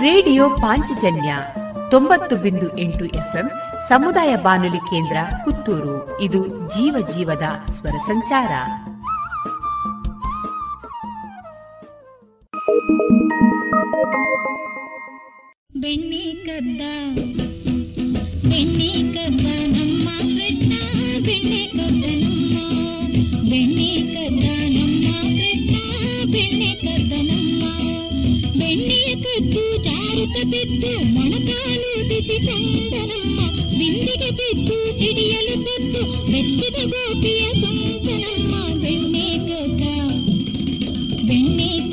ರೇಡಿಯೋ ಪಾಂಚಜನ್ಯ ತೊಂಬತ್ತು ಬಿಂದು ಎಂಟು ಎಫ್ಎಂ ಸಮುದಾಯ ಬಾನುಲಿ ಕೇಂದ್ರ ಪುತ್ತೂರು. ಇದು ಜೀವ ಜೀವದ ಸ್ವರ ಸಂಚಾರ. ಬೆಣ್ಣೆ ಕದ್ದ, ಬೆಣ್ಣಿ ಕದ್ದ ನಮ್ಮ ಕೃಷ್ಣ, ಬೆಣ್ಣೆ ಕದ್ದ ನಮ್ಮ, ಬೆಣ್ಣೆ ಕದ್ದ ನಮ್ಮ ಕೃಷ್ಣ, ಬೆಣ್ಣೆ ಕದ್ದ ನಮ್ಮ, ಬೆಣ್ಣೆ ಕದ್ದು ఒక పెద్ద మనకాలు బిసిసాందనమ్మ విందిగ పెట్టు సిడియలు పెట్టు మెచ్చిద గోపియ సొంతనమ్మ వెన్నేక వెన్నేక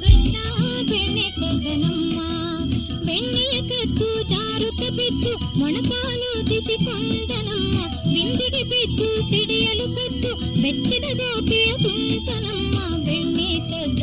ಕೃಷ್ಣ ಬೆಣ್ಣೆ ಕದ್ದನಮ್ಮ ಬೆಣ್ಣೆಯ ಕದ್ದು ಜಾರುತ್ತ ಬಿದ್ದು ಮೊಣಕಾಲು ತಿಸಿಕೊಂಡನಮ್ಮ ಬಿಂದಿಗೆ ಬಿದ್ದು ಸಿಡಿಯಲು ಕದ್ದು ಬೆಚ್ಚಿದ ಗೋಪಿಯ ತುಂಟನಮ್ಮ ಬೆಣ್ಣೆ ಕದ್ದ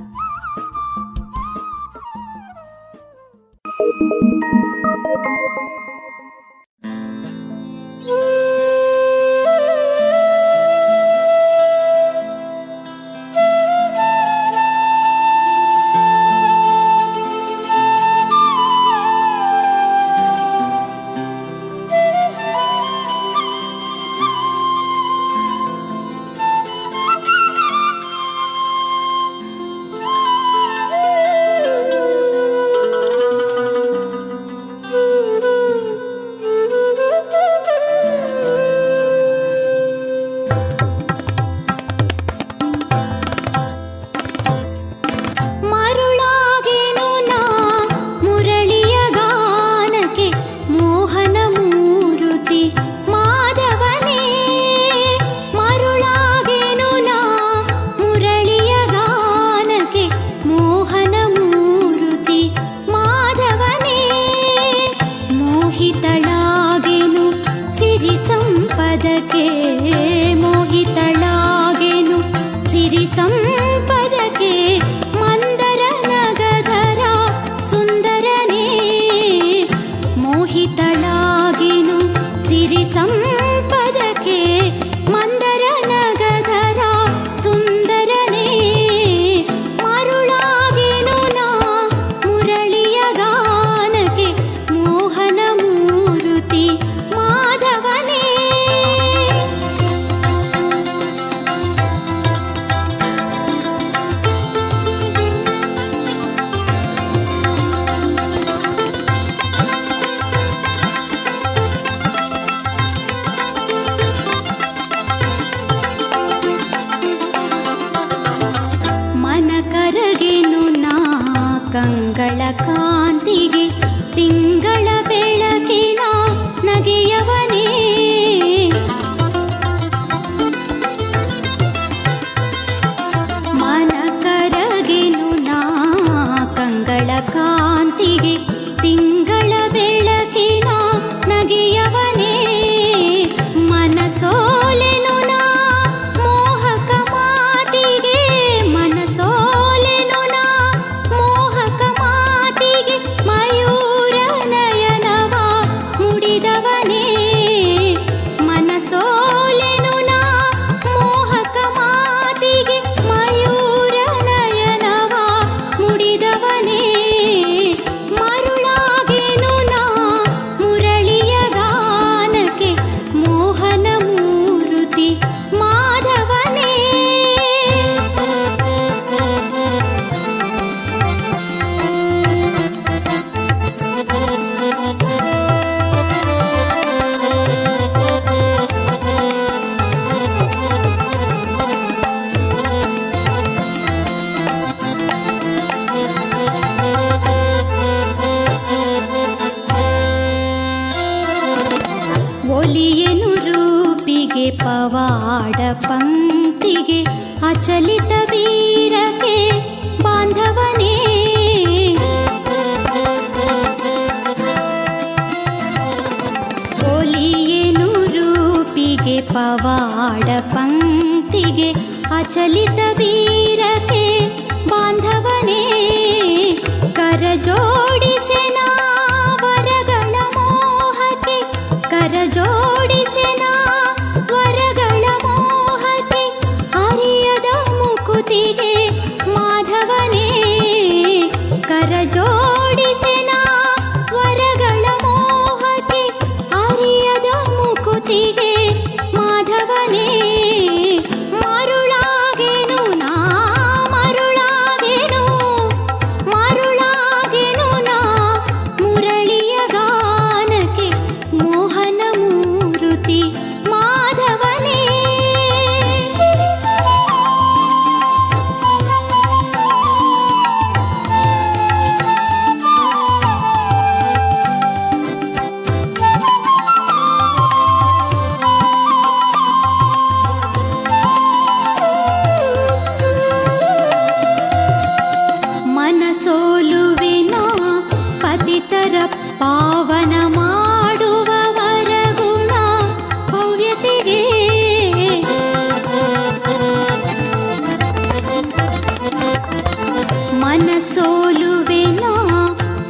सोलुवेला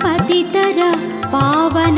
पतितर पावन